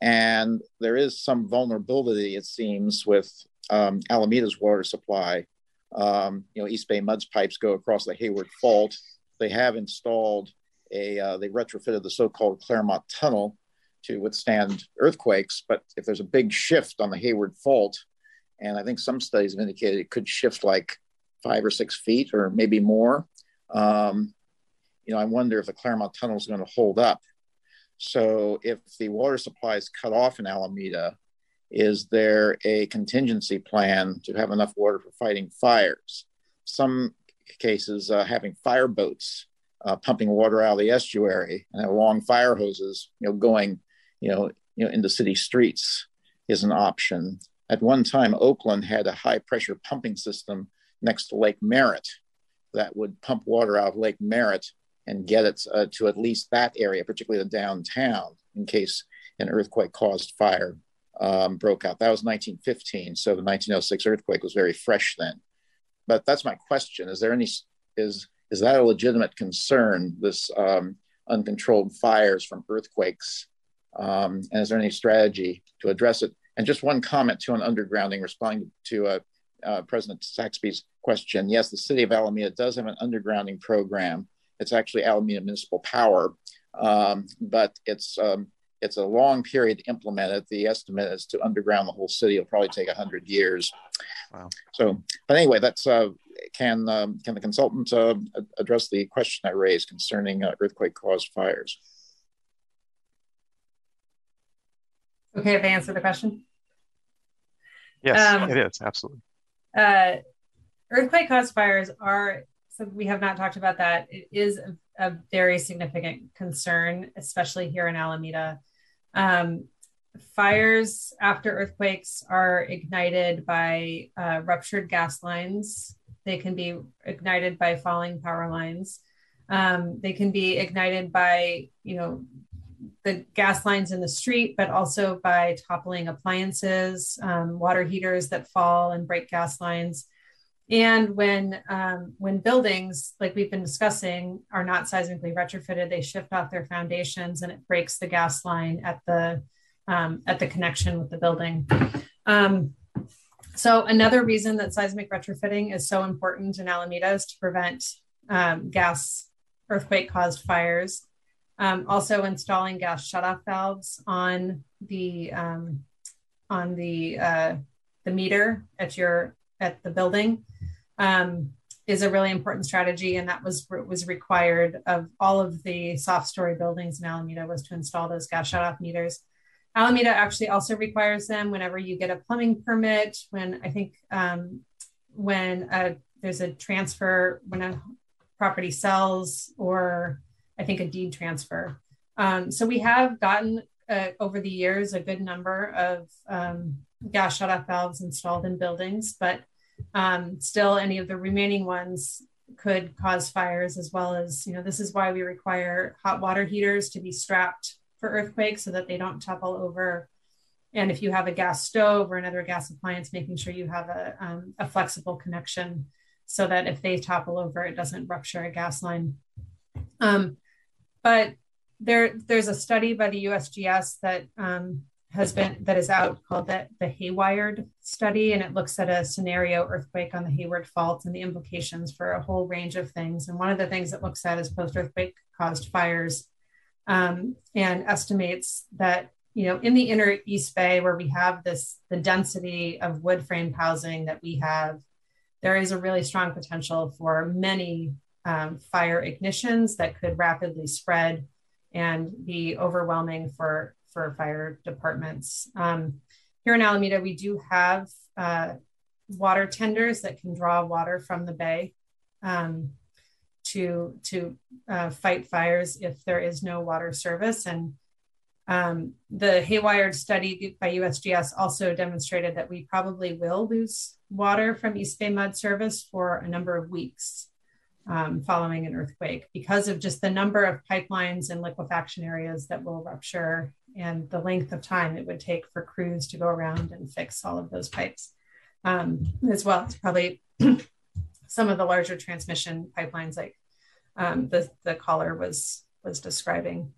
And there is some vulnerability it seems with um, alameda's water supply. Um, you know east bay mud's pipes go across the hayward fault. They have installed a uh, they retrofitted the so-called claremont tunnel to withstand earthquakes but if there's a big shift on the hayward fault and I think some studies have indicated it could shift like five or six feet or maybe more. Um, you know, I wonder if the Claremont Tunnel is going to hold up. So, if the water supply is cut off in Alameda, is there a contingency plan to have enough water for fighting fires? Some cases, uh, having fire boats uh, pumping water out of the estuary and long fire hoses, you know, going, you know, you know, in the city streets is an option. At one time, Oakland had a high pressure pumping system next to Lake Merritt that would pump water out of Lake Merritt and get it uh, to at least that area, particularly the downtown, in case an earthquake caused fire um, broke out. That was 1915, so the 1906 earthquake was very fresh then. But that's my question: Is there any is is that a legitimate concern? This um, uncontrolled fires from earthquakes, um, and is there any strategy to address it? And just one comment to an undergrounding, responding to uh, uh, President Saxby's question. Yes, the city of Alameda does have an undergrounding program. It's actually Alameda Municipal Power, um, but it's um, it's a long period to implement it. The estimate is to underground the whole city. It'll probably take hundred years. Wow. So, but anyway, that's uh, can um, can the consultant uh, address the question I raised concerning uh, earthquake caused fires? Okay, if I answer the question. Yes, um, it is absolutely. Uh, earthquake caused fires are so we have not talked about that. It is a, a very significant concern, especially here in Alameda. Um, fires after earthquakes are ignited by uh, ruptured gas lines. They can be ignited by falling power lines. Um, they can be ignited by, you know, the gas lines in the street, but also by toppling appliances, um, water heaters that fall and break gas lines. And when um, when buildings, like we've been discussing, are not seismically retrofitted, they shift off their foundations and it breaks the gas line at the um, at the connection with the building. Um, so another reason that seismic retrofitting is so important in Alameda is to prevent um, gas earthquake caused fires um, also installing gas shutoff valves on the um, on the uh, the meter at your at the building um, is a really important strategy, and that was was required of all of the soft story buildings in Alameda was to install those gas shutoff meters. Alameda actually also requires them whenever you get a plumbing permit. When I think um, when a, there's a transfer when a property sells or I think, a deed transfer. Um, so we have gotten uh, over the years a good number of um, gas shutoff valves installed in buildings, but um, still any of the remaining ones could cause fires as well as, you know, this is why we require hot water heaters to be strapped for earthquakes so that they don't topple over. And if you have a gas stove or another gas appliance, making sure you have a, um, a flexible connection so that if they topple over, it doesn't rupture a gas line. Um, but there, there's a study by the USGS that um, has been that is out called the, the Haywired study, and it looks at a scenario earthquake on the Hayward Fault and the implications for a whole range of things. And one of the things it looks at is post-earthquake caused fires, um, and estimates that you know in the inner East Bay where we have this the density of wood frame housing that we have, there is a really strong potential for many um, fire ignitions that could rapidly spread and be overwhelming for, for fire departments. Um, here in Alameda, we do have uh, water tenders that can draw water from the bay. Um, to to uh, fight fires if there is no water service. And um, the Haywired study by USGS also demonstrated that we probably will lose water from East Bay Mud Service for a number of weeks um, following an earthquake because of just the number of pipelines and liquefaction areas that will rupture and the length of time it would take for crews to go around and fix all of those pipes. Um, as well as probably <clears throat> some of the larger transmission pipelines like um, the, the caller was, was describing.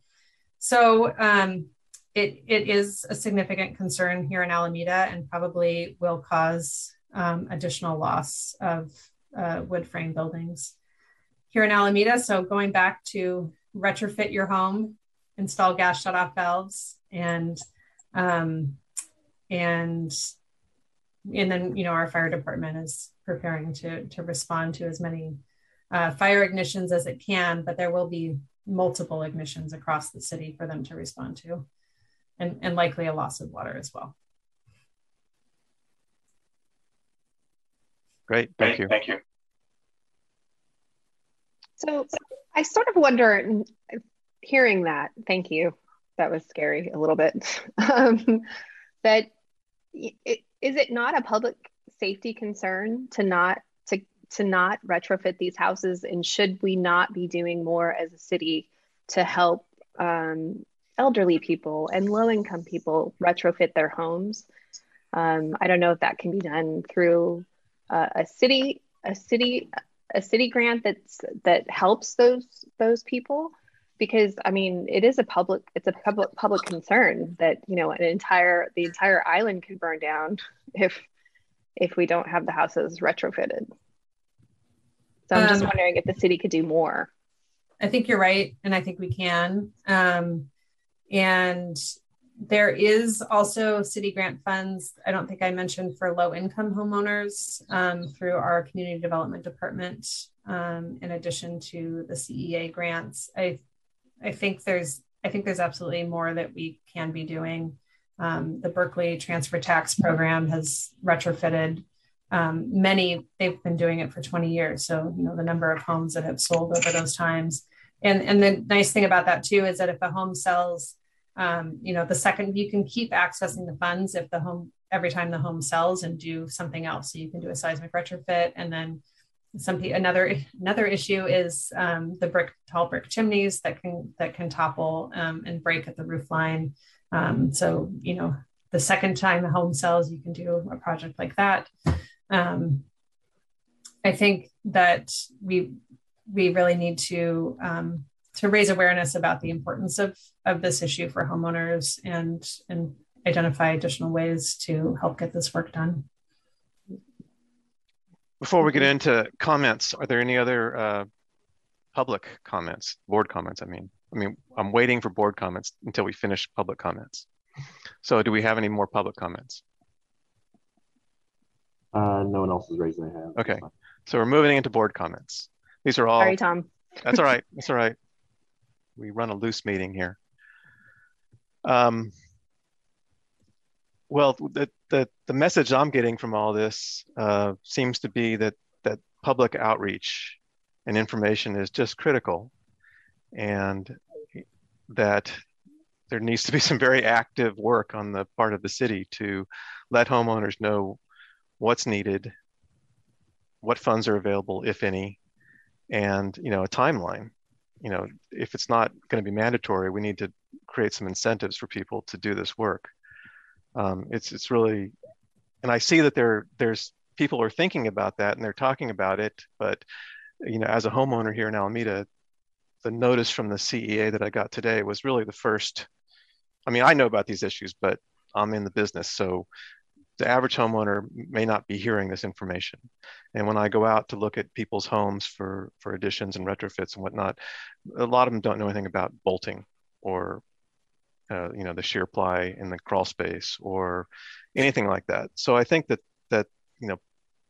So um, it, it is a significant concern here in Alameda and probably will cause um, additional loss of uh, wood frame buildings here in Alameda. So going back to retrofit your home, install gas shut off valves, and um, and and then you know our fire department is preparing to to respond to as many uh, fire ignitions as it can, but there will be multiple ignitions across the city for them to respond to, and and likely a loss of water as well. Great, thank you. Thank you. So I sort of wonder, hearing that, thank you. That was scary a little bit. <laughs> um, that it, is it not a public safety concern to not to to not retrofit these houses, and should we not be doing more as a city to help um, elderly people and low income people retrofit their homes? Um, I don't know if that can be done through uh, a city a city a city grant that's that helps those those people because I mean it is a public it's a public public concern that you know an entire the entire island could burn down if if we don't have the houses retrofitted. So I'm just um, wondering if the city could do more. I think you're right, and I think we can. Um, and there is also city grant funds. I don't think I mentioned for low income homeowners um, through our community development department, um, in addition to the CEA grants. I, I think there's, I think there's absolutely more that we can be doing. Um, the Berkeley transfer tax program has retrofitted um, many. They've been doing it for 20 years. So you know the number of homes that have sold over those times. And and the nice thing about that too is that if a home sells um, you know the second you can keep accessing the funds if the home every time the home sells and do something else. So you can do a seismic retrofit and then some another another issue is um, the brick tall brick chimneys that can that can topple um, and break at the roof line. Um, so you know the second time the home sells you can do a project like that. Um, i think that we we really need to um, to raise awareness about the importance of of this issue for homeowners and and identify additional ways to help get this work done. Before we get into comments, are there any other uh, public comments, board comments? I mean, I mean, I'm waiting for board comments until we finish public comments. So, do we have any more public comments? Uh, no one else is raising their hand. Okay, so we're moving into board comments. These are all. Sorry, Tom. That's all right. That's all right we run a loose meeting here. Um, well, the, the, the message I'm getting from all this uh, seems to be that, that public outreach and information is just critical and that there needs to be some very active work on the part of the city to let homeowners know what's needed, what funds are available, if any, and you know a timeline you know, if it's not going to be mandatory, we need to create some incentives for people to do this work. Um, it's it's really, and I see that there there's people are thinking about that and they're talking about it, but you know, as a homeowner here in Alameda, the notice from the CEA that I got today was really the first. I mean, I know about these issues, but I'm in the business, so the average homeowner may not be hearing this information. And when I go out to look at people's homes for, for additions and retrofits and whatnot, a lot of them don't know anything about bolting or, uh, you know, the shear ply in the crawl space or anything like that. So I think that, that, you know,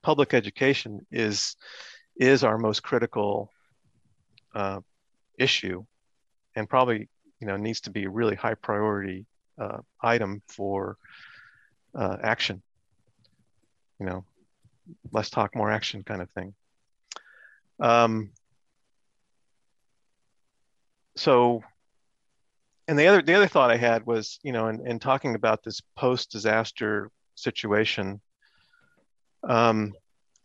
public education is, is our most critical uh, issue and probably, you know, needs to be a really high priority uh, item for uh, action. You know, less talk, more action kind of thing. Um, so, and the other the other thought I had was, you know, in, in talking about this post disaster situation, um,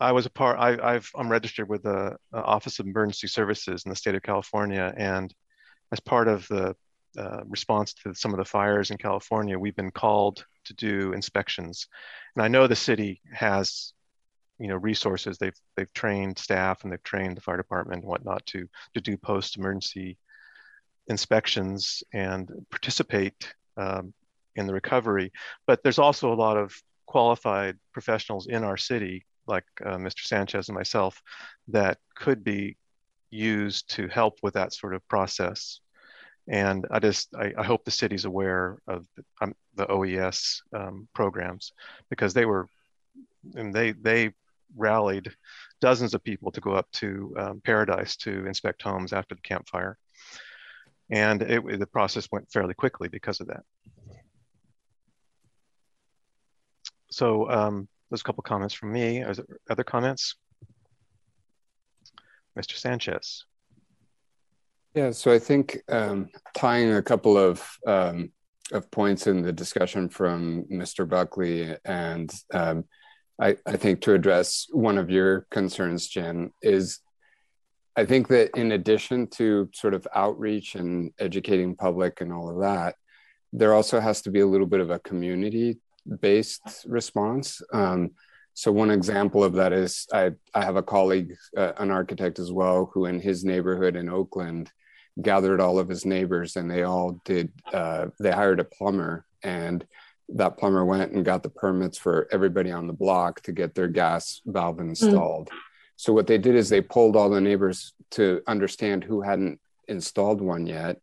I was a part. I, have I'm registered with the Office of Emergency Services in the state of California, and as part of the uh, response to some of the fires in California, we've been called to do inspections. And I know the city has, you know, resources. They've they've trained staff and they've trained the fire department and whatnot to to do post emergency inspections and participate um, in the recovery. But there's also a lot of qualified professionals in our city, like uh, Mr. Sanchez and myself, that could be used to help with that sort of process and I just I, I hope the city's aware of the, um, the OES um, programs because they were and they they rallied dozens of people to go up to um, Paradise to inspect homes after the Camp Fire, and it, the process went fairly quickly because of that. So um, there's a couple comments from me. Other comments? Mr. Sanchez. Yeah, so I think um, tying a couple of um, of points in the discussion from Mr. Buckley, and um, I, I, think to address one of your concerns, Jen, is I think that in addition to sort of outreach and educating public and all of that, there also has to be a little bit of a community based response. Um, so one example of that is I, I have a colleague, uh, an architect as well, who in his neighborhood in Oakland gathered all of his neighbors and they all did uh, they hired a plumber and that plumber went and got the permits for everybody on the block to get their gas valve hmm. installed mm. so what they did is they pulled all the neighbors to understand who hadn't installed one yet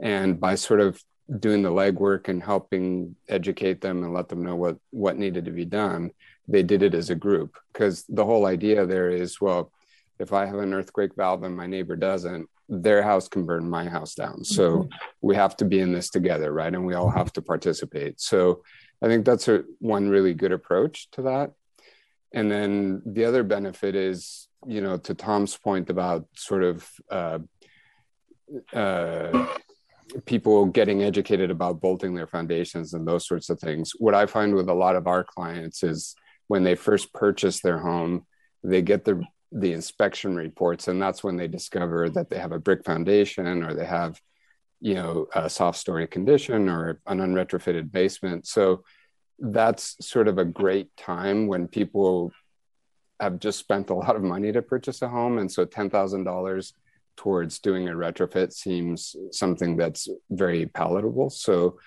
and by sort of doing the legwork and helping educate them and let them know what what needed to be done they did it as a group because the whole idea there is well if i have an earthquake valve and my neighbor doesn't their house can burn my house down. So mm-hmm. we have to be in this together, right? And we all have to participate. So I think that's a one really good approach to that. And then the other benefit is, you know, to Tom's point about sort of uh, uh, people getting educated about bolting their foundations and those sorts of things. What I find with a lot of our clients is when they first purchase their home, they get the the inspection reports and that's when they discover that they have a brick foundation or they have you know a soft story condition or an unretrofitted basement. So that's sort of a great time when people have just spent a lot of money to purchase a home. And so $10,000 towards doing a retrofit seems something that's very palatable. So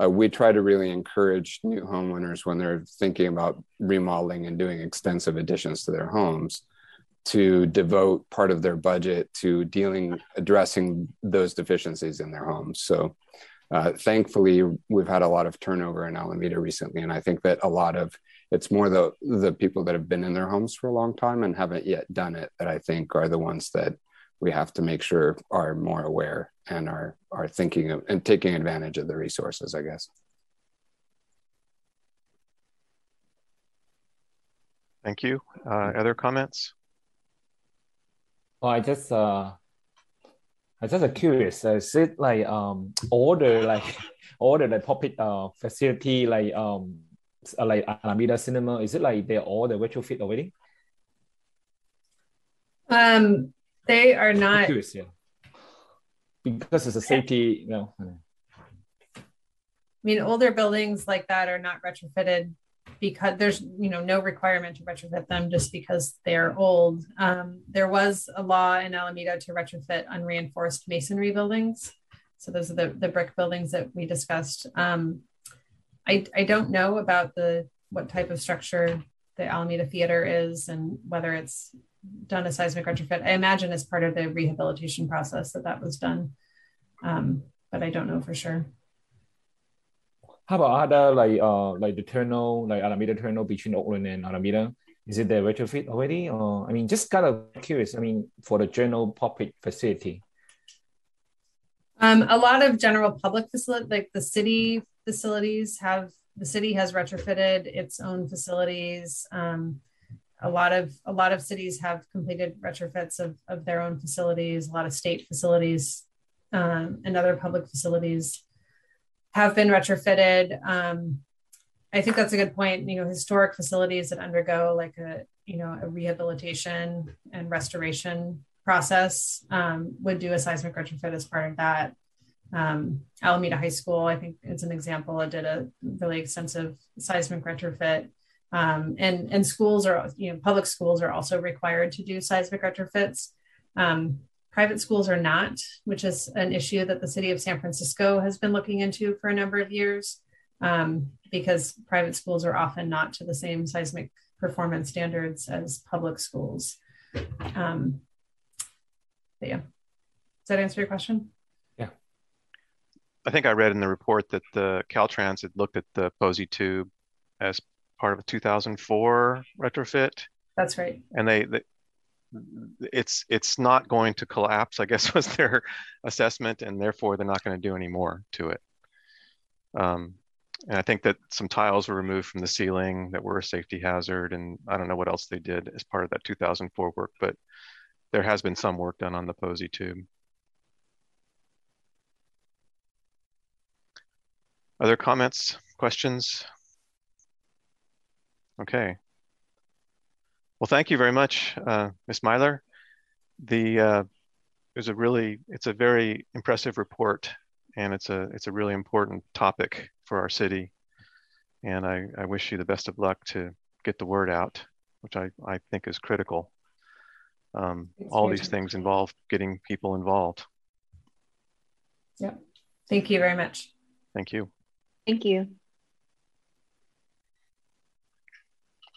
uh, we try to really encourage new homeowners when they're thinking about remodeling and doing extensive additions to their homes to devote part of their budget to dealing addressing those deficiencies in their homes. So uh, thankfully we've had a lot of turnover in alameda recently and i think that a lot of it's more the the people that have been in their homes for a long time and haven't yet done it that i think are the ones that we have to make sure are more aware and are are thinking of and taking advantage of the resources i guess. Thank you. Uh, other comments well, I just uh, I just uh, curious. Uh, is it like um order like <laughs> order the public uh facility like um uh, like Alameda Cinema? Is it like they're all the retrofit already? Um, they are not. Curious, yeah. Because it's a safety, you know. I mean, older buildings like that are not retrofitted because there's you know no requirement to retrofit them just because they're old. Um, there was a law in Alameda to retrofit unreinforced masonry buildings. So those are the, the brick buildings that we discussed. Um, I, I don't know about the what type of structure the Alameda Theater is and whether it's done a seismic retrofit. I imagine as part of the rehabilitation process that that was done, um, but I don't know for sure. How about other like uh like the tunnel, like Alameda tunnel between Oakland and Alameda? Is it the retrofit already? Or I mean, just kind of curious. I mean, for the general public facility. Um, a lot of general public facility, like the city facilities, have the city has retrofitted its own facilities. Um, a lot of a lot of cities have completed retrofits of, of their own facilities. A lot of state facilities um, and other public facilities have been retrofitted. Um, I think that's a good point. You know, historic facilities that undergo like a you know a rehabilitation and restoration process um, would do a seismic retrofit as part of that. Um, Alameda High School, I think, is an example. It did a really extensive seismic retrofit. Um, and and schools are you know public schools are also required to do seismic retrofits. Um, private schools are not, which is an issue that the city of San Francisco has been looking into for a number of years, um, because private schools are often not to the same seismic performance standards as public schools. Um, yeah, does that answer your question? Yeah. I think I read in the report that the Caltrans had looked at the Posey tube as part of a 2004 retrofit. That's right. And they, they it's it's not going to collapse, I guess <laughs> was their assessment, and therefore they're not going to do any more to it. Um, and I think that some tiles were removed from the ceiling that were a safety hazard, and I don't know what else they did as part of that 2004 work, but there has been some work done on the Posey tube. Other comments, questions? Okay. Well, thank you very much, uh, Ms. Mieler. The uh, a really, it's a very impressive report, and it's a it's a really important topic for our city. And I, I wish you the best of luck to get the word out, which I, I think is critical. Um, all these things involve getting people involved. Yeah. Thank you very much. Thank you. Thank you.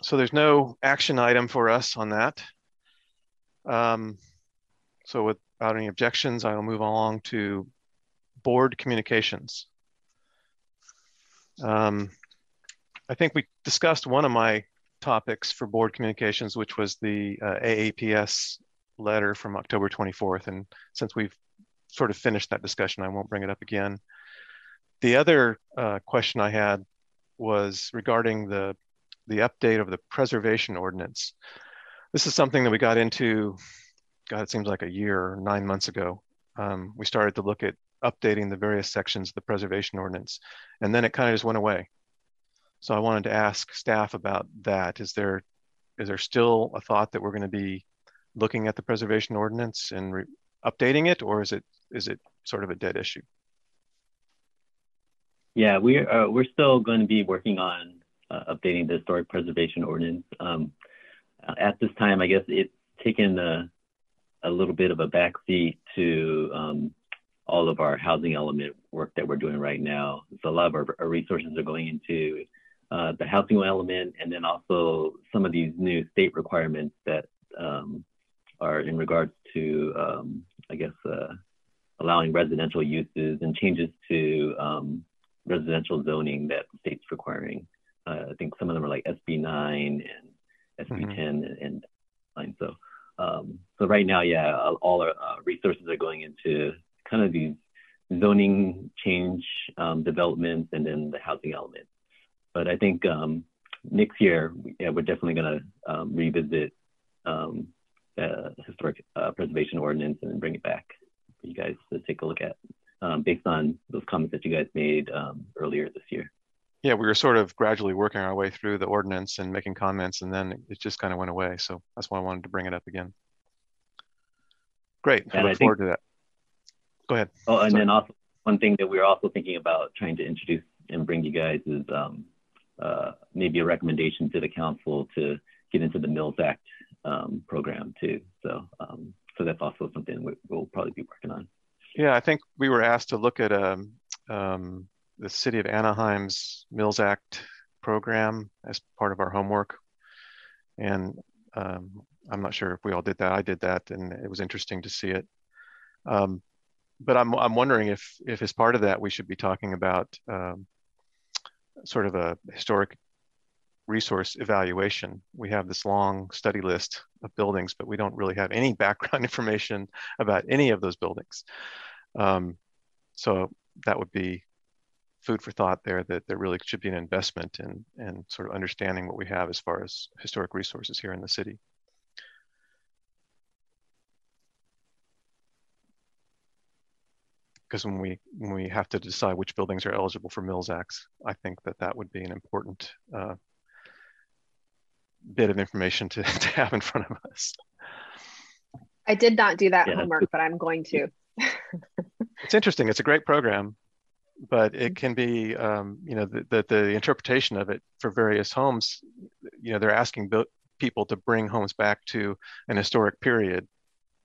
So there's no action item for us on that. Um, so without any objections, I will move along to board communications. Um, I think we discussed one of my topics for board communications, which was the uh, AAPS letter from October 24th. And since we've sort of finished that discussion, I won't bring it up again. The other uh, question I had was regarding the, the update of the preservation ordinance. This is something that we got into, God, it seems like a year, nine months ago. Um, we started to look at updating the various sections of the preservation ordinance, and then it kind of just went away. So I wanted to ask staff about that. Is there is there still a thought that we're going to be looking at the preservation ordinance and updating it, or is it is it sort of a dead issue? Yeah, we're uh, we're still going to be working on uh, updating the historic preservation ordinance. Um, at this time, I guess it's taken a, a little bit of a backseat to um, all of our housing element work that we're doing right now. So a lot of our, our resources are going into uh, the housing element, and then also some of these new state requirements that um, are in regards to, um, I guess, uh, allowing residential uses and changes to um, residential zoning that the state's requiring. Uh, I think some of them are like SB 9 and SB mm-hmm. 10 and, and So, um, so right now, yeah, all our uh, resources are going into kind of these zoning change um, developments and then the housing element. But I think um, next year, yeah, we're definitely going to um, revisit um, the historic uh, preservation ordinance and bring it back for you guys to take a look at um, based on those comments that you guys made um, earlier this year. Yeah, we were sort of gradually working our way through the ordinance and making comments, and then it just kind of went away. So that's why I wanted to bring it up again. Great. I look I forward to that. Go ahead. Oh, and Sorry. then also one thing that we're also thinking about trying to introduce and bring you guys is um, uh, maybe a recommendation to the council to get into the Mills Act um, program too. So, um, so that's also something we, will probably be working on. Yeah, I think we were asked to look at um, um, the City of Anaheim's Mills Act program as part of our homework, and um, I'm not sure if we all did that. I did that, and it was interesting to see it. Um, but I'm I'm wondering if if as part of that we should be talking about um, sort of a historic resource evaluation. We have this long study list of buildings, but we don't really have any <laughs> background information about any of those buildings. Um, so that would be food for thought there that there really should be an investment in, in sort of understanding what we have as far as historic resources here in the city. because when we when we have to decide which buildings are eligible for Mills Acts, I think that that would be an important uh, bit of information to, <laughs> to have in front of us. I did not do that yeah. homework, but I'm going to. it's interesting. It's a great program, but it can be, um, you know, the, the, the interpretation of it for various homes. You know, they're asking people to bring homes back to an historic period.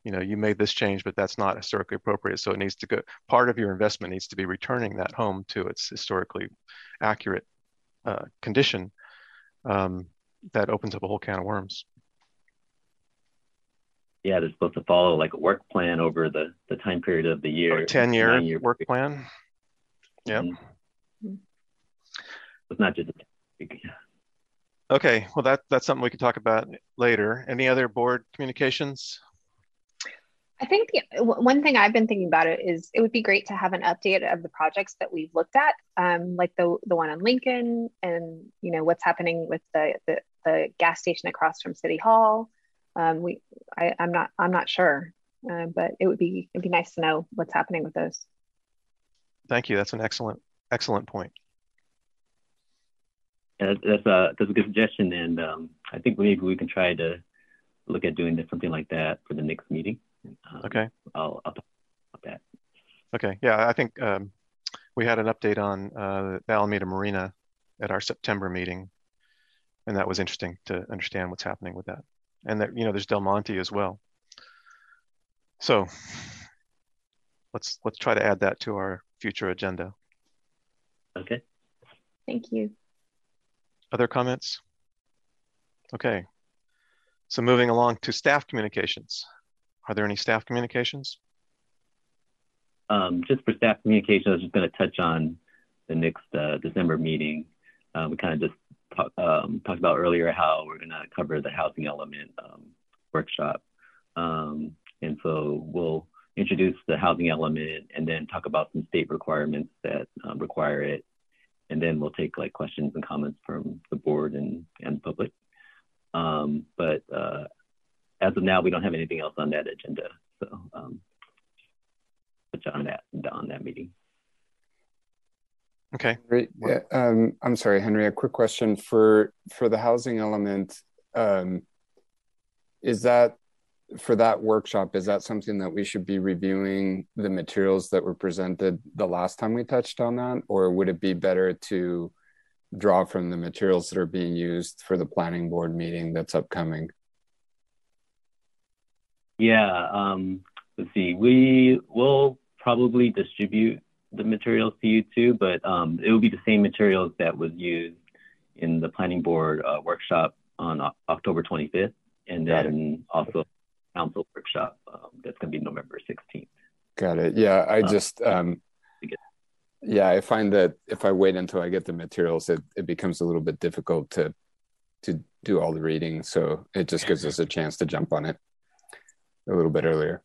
You know, you made this change, but that's not historically appropriate. So it needs to go. Part of your investment needs to be returning that home to its historically accurate uh, condition. Um, that opens up a whole can of worms. Yeah, they're supposed to follow like a work plan over the, the time period of the year. A 10 year, year work period. plan. Yeah. Mm-hmm. It's not just <laughs> Okay, well that that's something we can talk about later. Any other board communications? I think the, one thing I've been thinking about it is it would be great to have an update of the projects that we've looked at, um, like the the one on Lincoln, and you know what's happening with the the, the gas station across from City Hall. Um, we, I, am not I'm not sure, uh, but it would be it'd be nice to know what's happening with those. Thank you. That's an excellent excellent point. Yeah, that's a that's a good suggestion, and um, I think maybe we can try to look at doing something like that for the next meeting. Um, okay. I'll, I'll talk about that. Okay. Yeah, I think um, we had an update on uh, the Alameda Marina at our September meeting, and that was interesting to understand what's happening with that. And that you know, there's Del Monte as well. So let's let's try to add that to our future agenda. Okay. Thank you. Other comments? Okay. So moving along to staff communications. Are there any staff communications? Um, just for staff communication, I was just going to touch on the next uh, December meeting. Uh, we kind of just talk, um, talked about earlier how we're going to cover the housing element um, workshop. Um, and so we'll introduce the housing element and then talk about some state requirements that um, require it. And then we'll take like questions and comments from the board and, and public. Um, but uh, as of now, we don't have anything else on that agenda. So um, touch on that on that meeting. Okay. Great. Yeah, um, I'm sorry, Henry. A quick question for for the housing element. Um, is that for that workshop? Is that something that we should be reviewing the materials that were presented the last time we touched on that, or would it be better to draw from the materials that are being used for the planning board meeting that's upcoming? Yeah, um, let's see. We will probably distribute the materials to you too, but um, it will be the same materials that was used in the planning board uh, workshop on o- October 25th, and then also council workshop um, that's going to be November 16th. Got it. Yeah, I uh, just um, yeah, I find that if I wait until I get the materials, it, it becomes a little bit difficult to to do all the reading. So it just gives us a chance to jump on it a little bit earlier.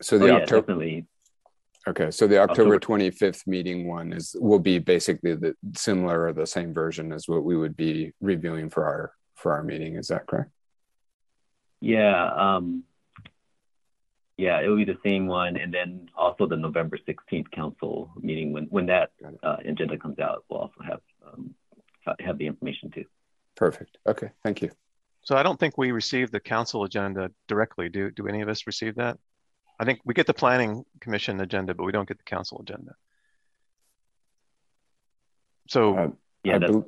So the oh, yeah, October. Definitely. Okay, so the October twenty fifth meeting one is will be basically the similar or the same version as what we would be reviewing for our for our meeting. Is that correct? Yeah, um, yeah, it will be the same one, and then also the November sixteenth council meeting when when that uh, agenda comes out, we'll also have um, have the information too. Perfect. Okay, thank you. So I don't think we received the council agenda directly. Do do any of us receive that? I think we get the planning commission agenda, but we don't get the council agenda. So uh, yeah, I, be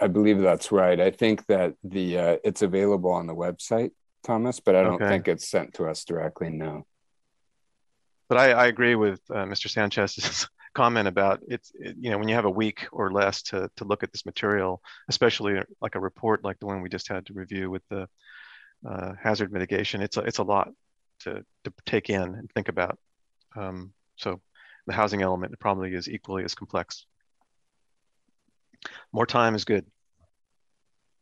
I, believe that's right. I think that the uh, it's available on the website, Thomas, but I don't okay. think it's sent to us directly. No. But I, I agree with uh, Mr. Sanchez's <laughs> comment about it's it, you know when you have a week or less to to look at this material, especially like a report like the one we just had to review with the uh, hazard mitigation, it's a, it's a lot to to take in and think about. Um, so the housing element probably is equally as complex. More time is good.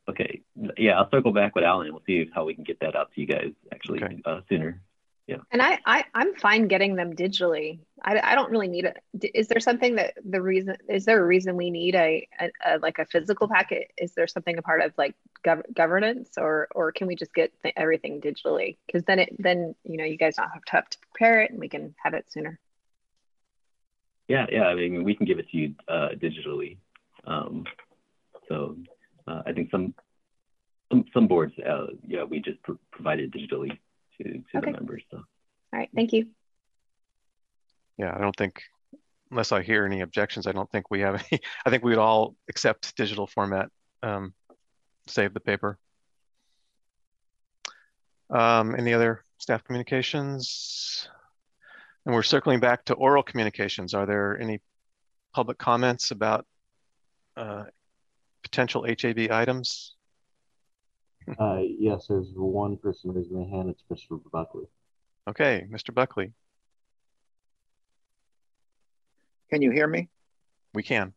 Okay, yeah, I'll circle back with Alan. We'll see how we can get that out to you guys actually okay. uh, sooner yeah and I, I i'm fine getting them digitally i, I don't really need it is there something that the reason is there a reason we need a, a, a like a physical packet is there something a part of like gov- governance or or can we just get th- everything digitally because then it then you know you guys don't have to, have to prepare it and we can have it sooner Yeah, yeah. I mean, we can give it to you uh, digitally. Um, so uh, I think some some, some boards, uh, yeah, we just pr provide it digitally to, to okay. the members. So. All right, thank you. Yeah, I don't think, unless I hear any objections, I don't think we have any. <laughs> I think we'd all accept digital format, um, save the paper. Um, any other staff communications? And we're circling back to oral communications. Are there any public comments about uh, potential HAB items? <laughs> Uh, yes, there's one person raising their hand. It's Mr. Buckley. Okay, Mr. Buckley. Can you hear me? We can.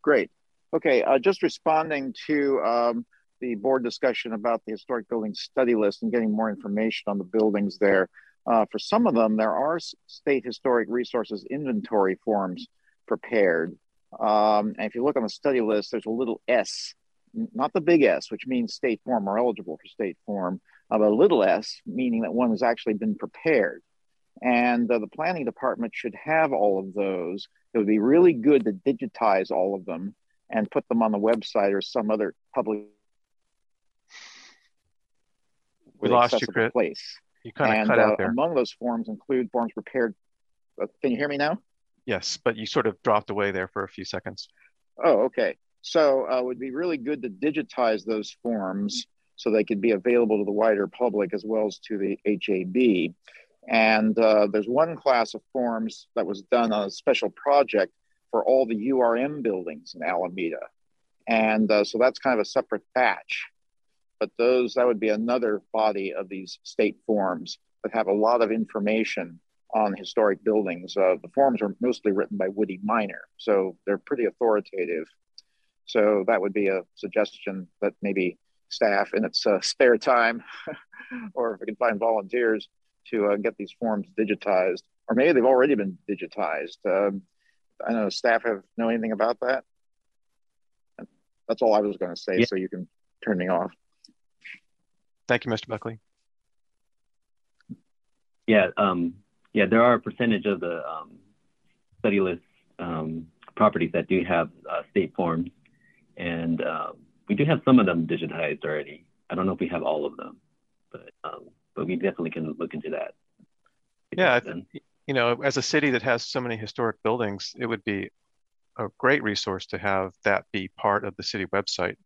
Great. Okay, uh, just responding to um, the board discussion about the historic building study list and getting more information on the buildings there. Uh, for some of them, there are state historic resources inventory forms prepared. Um, and if you look on the study list, there's a little S, not the big S, which means state form or eligible for state form, uh, but a little s, meaning that one has actually been prepared. And uh, the planning department should have all of those. It would be really good to digitize all of them and put them on the website or some other public. We lost you, Chris. Place. You kind of cut out uh, there. Among those forms include forms prepared. Uh, can you hear me now? Yes, but you sort of dropped away there for a few seconds. Oh, okay. So uh, it would be really good to digitize those forms so they could be available to the wider public as well as to the HAB. And uh, there's one class of forms that was done on a special project for all the URM buildings in Alameda. And uh, so that's kind of a separate batch but those that would be another body of these state forms that have a lot of information on historic buildings. Uh, the forms are mostly written by Woody Minor, so they're pretty authoritative. So that would be a suggestion that maybe staff in its uh, <laughs> spare time, <laughs> or if we can find volunteers to uh, get these forms digitized, or maybe they've already been digitized. Um, I don't know staff have know anything about that. That's all I was going to say. Yeah. So you can turn me off. Thank you, Mr. Buckley. Yeah, um, yeah, there are a percentage of the um, study list um, properties that do have uh, state forms, and uh, we do have some of them digitized already. I don't know if we have all of them, but um, but we definitely can look into that. Yeah, you know, as a city that has so many historic buildings, it would be a great resource to have that be part of the city website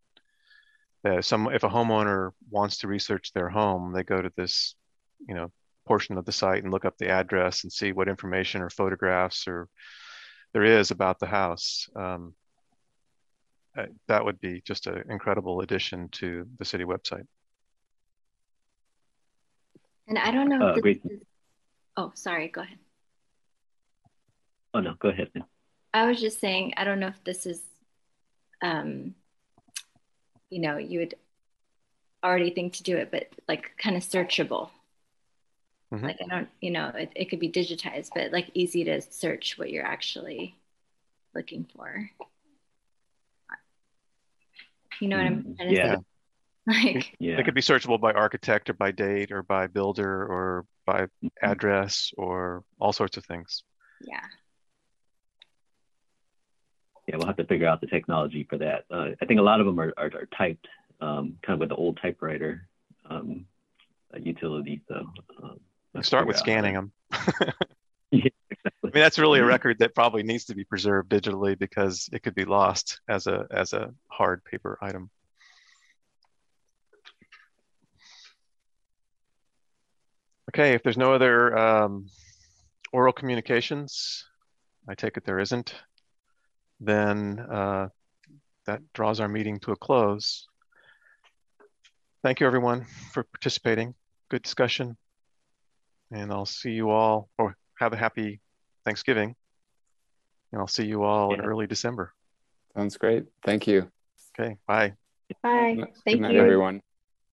uh, some if a homeowner wants to research their home, they go to this, you know, portion of the site and look up the address and see what information or photographs or there is about the house. Um, that would be just an incredible addition to the city website. And I don't know. Uh, is... Oh, sorry. Go ahead. Oh no, go ahead. I was just saying, I don't know if this is um, you know you would already think to do it but like kind of searchable mm-hmm. like i don't you know it, it could be digitized but like easy to search what you're actually looking for you know what i'm trying yeah. say <laughs> like <laughs> yeah. it could be searchable by architect or by date or by builder or by mm-hmm. address or all sorts of things yeah yeah, we'll have to figure out the technology for that. Uh, I think a lot of them are, are, are typed um, kind of with the old typewriter um, utility. So um, start with scanning them. <laughs> yeah, exactly. I mean, that's really a <laughs> record that probably needs to be preserved digitally because it could be lost as a as a hard paper item. Okay, if there's no other um, oral communications, I take it there isn't then uh, that draws our meeting to a close. Thank you everyone for participating. Good discussion. And I'll see you all, or have a happy Thanksgiving. And I'll see you all yeah. in early December. Sounds great. Thank you. Okay, bye. Bye. Thank Good night, you. everyone.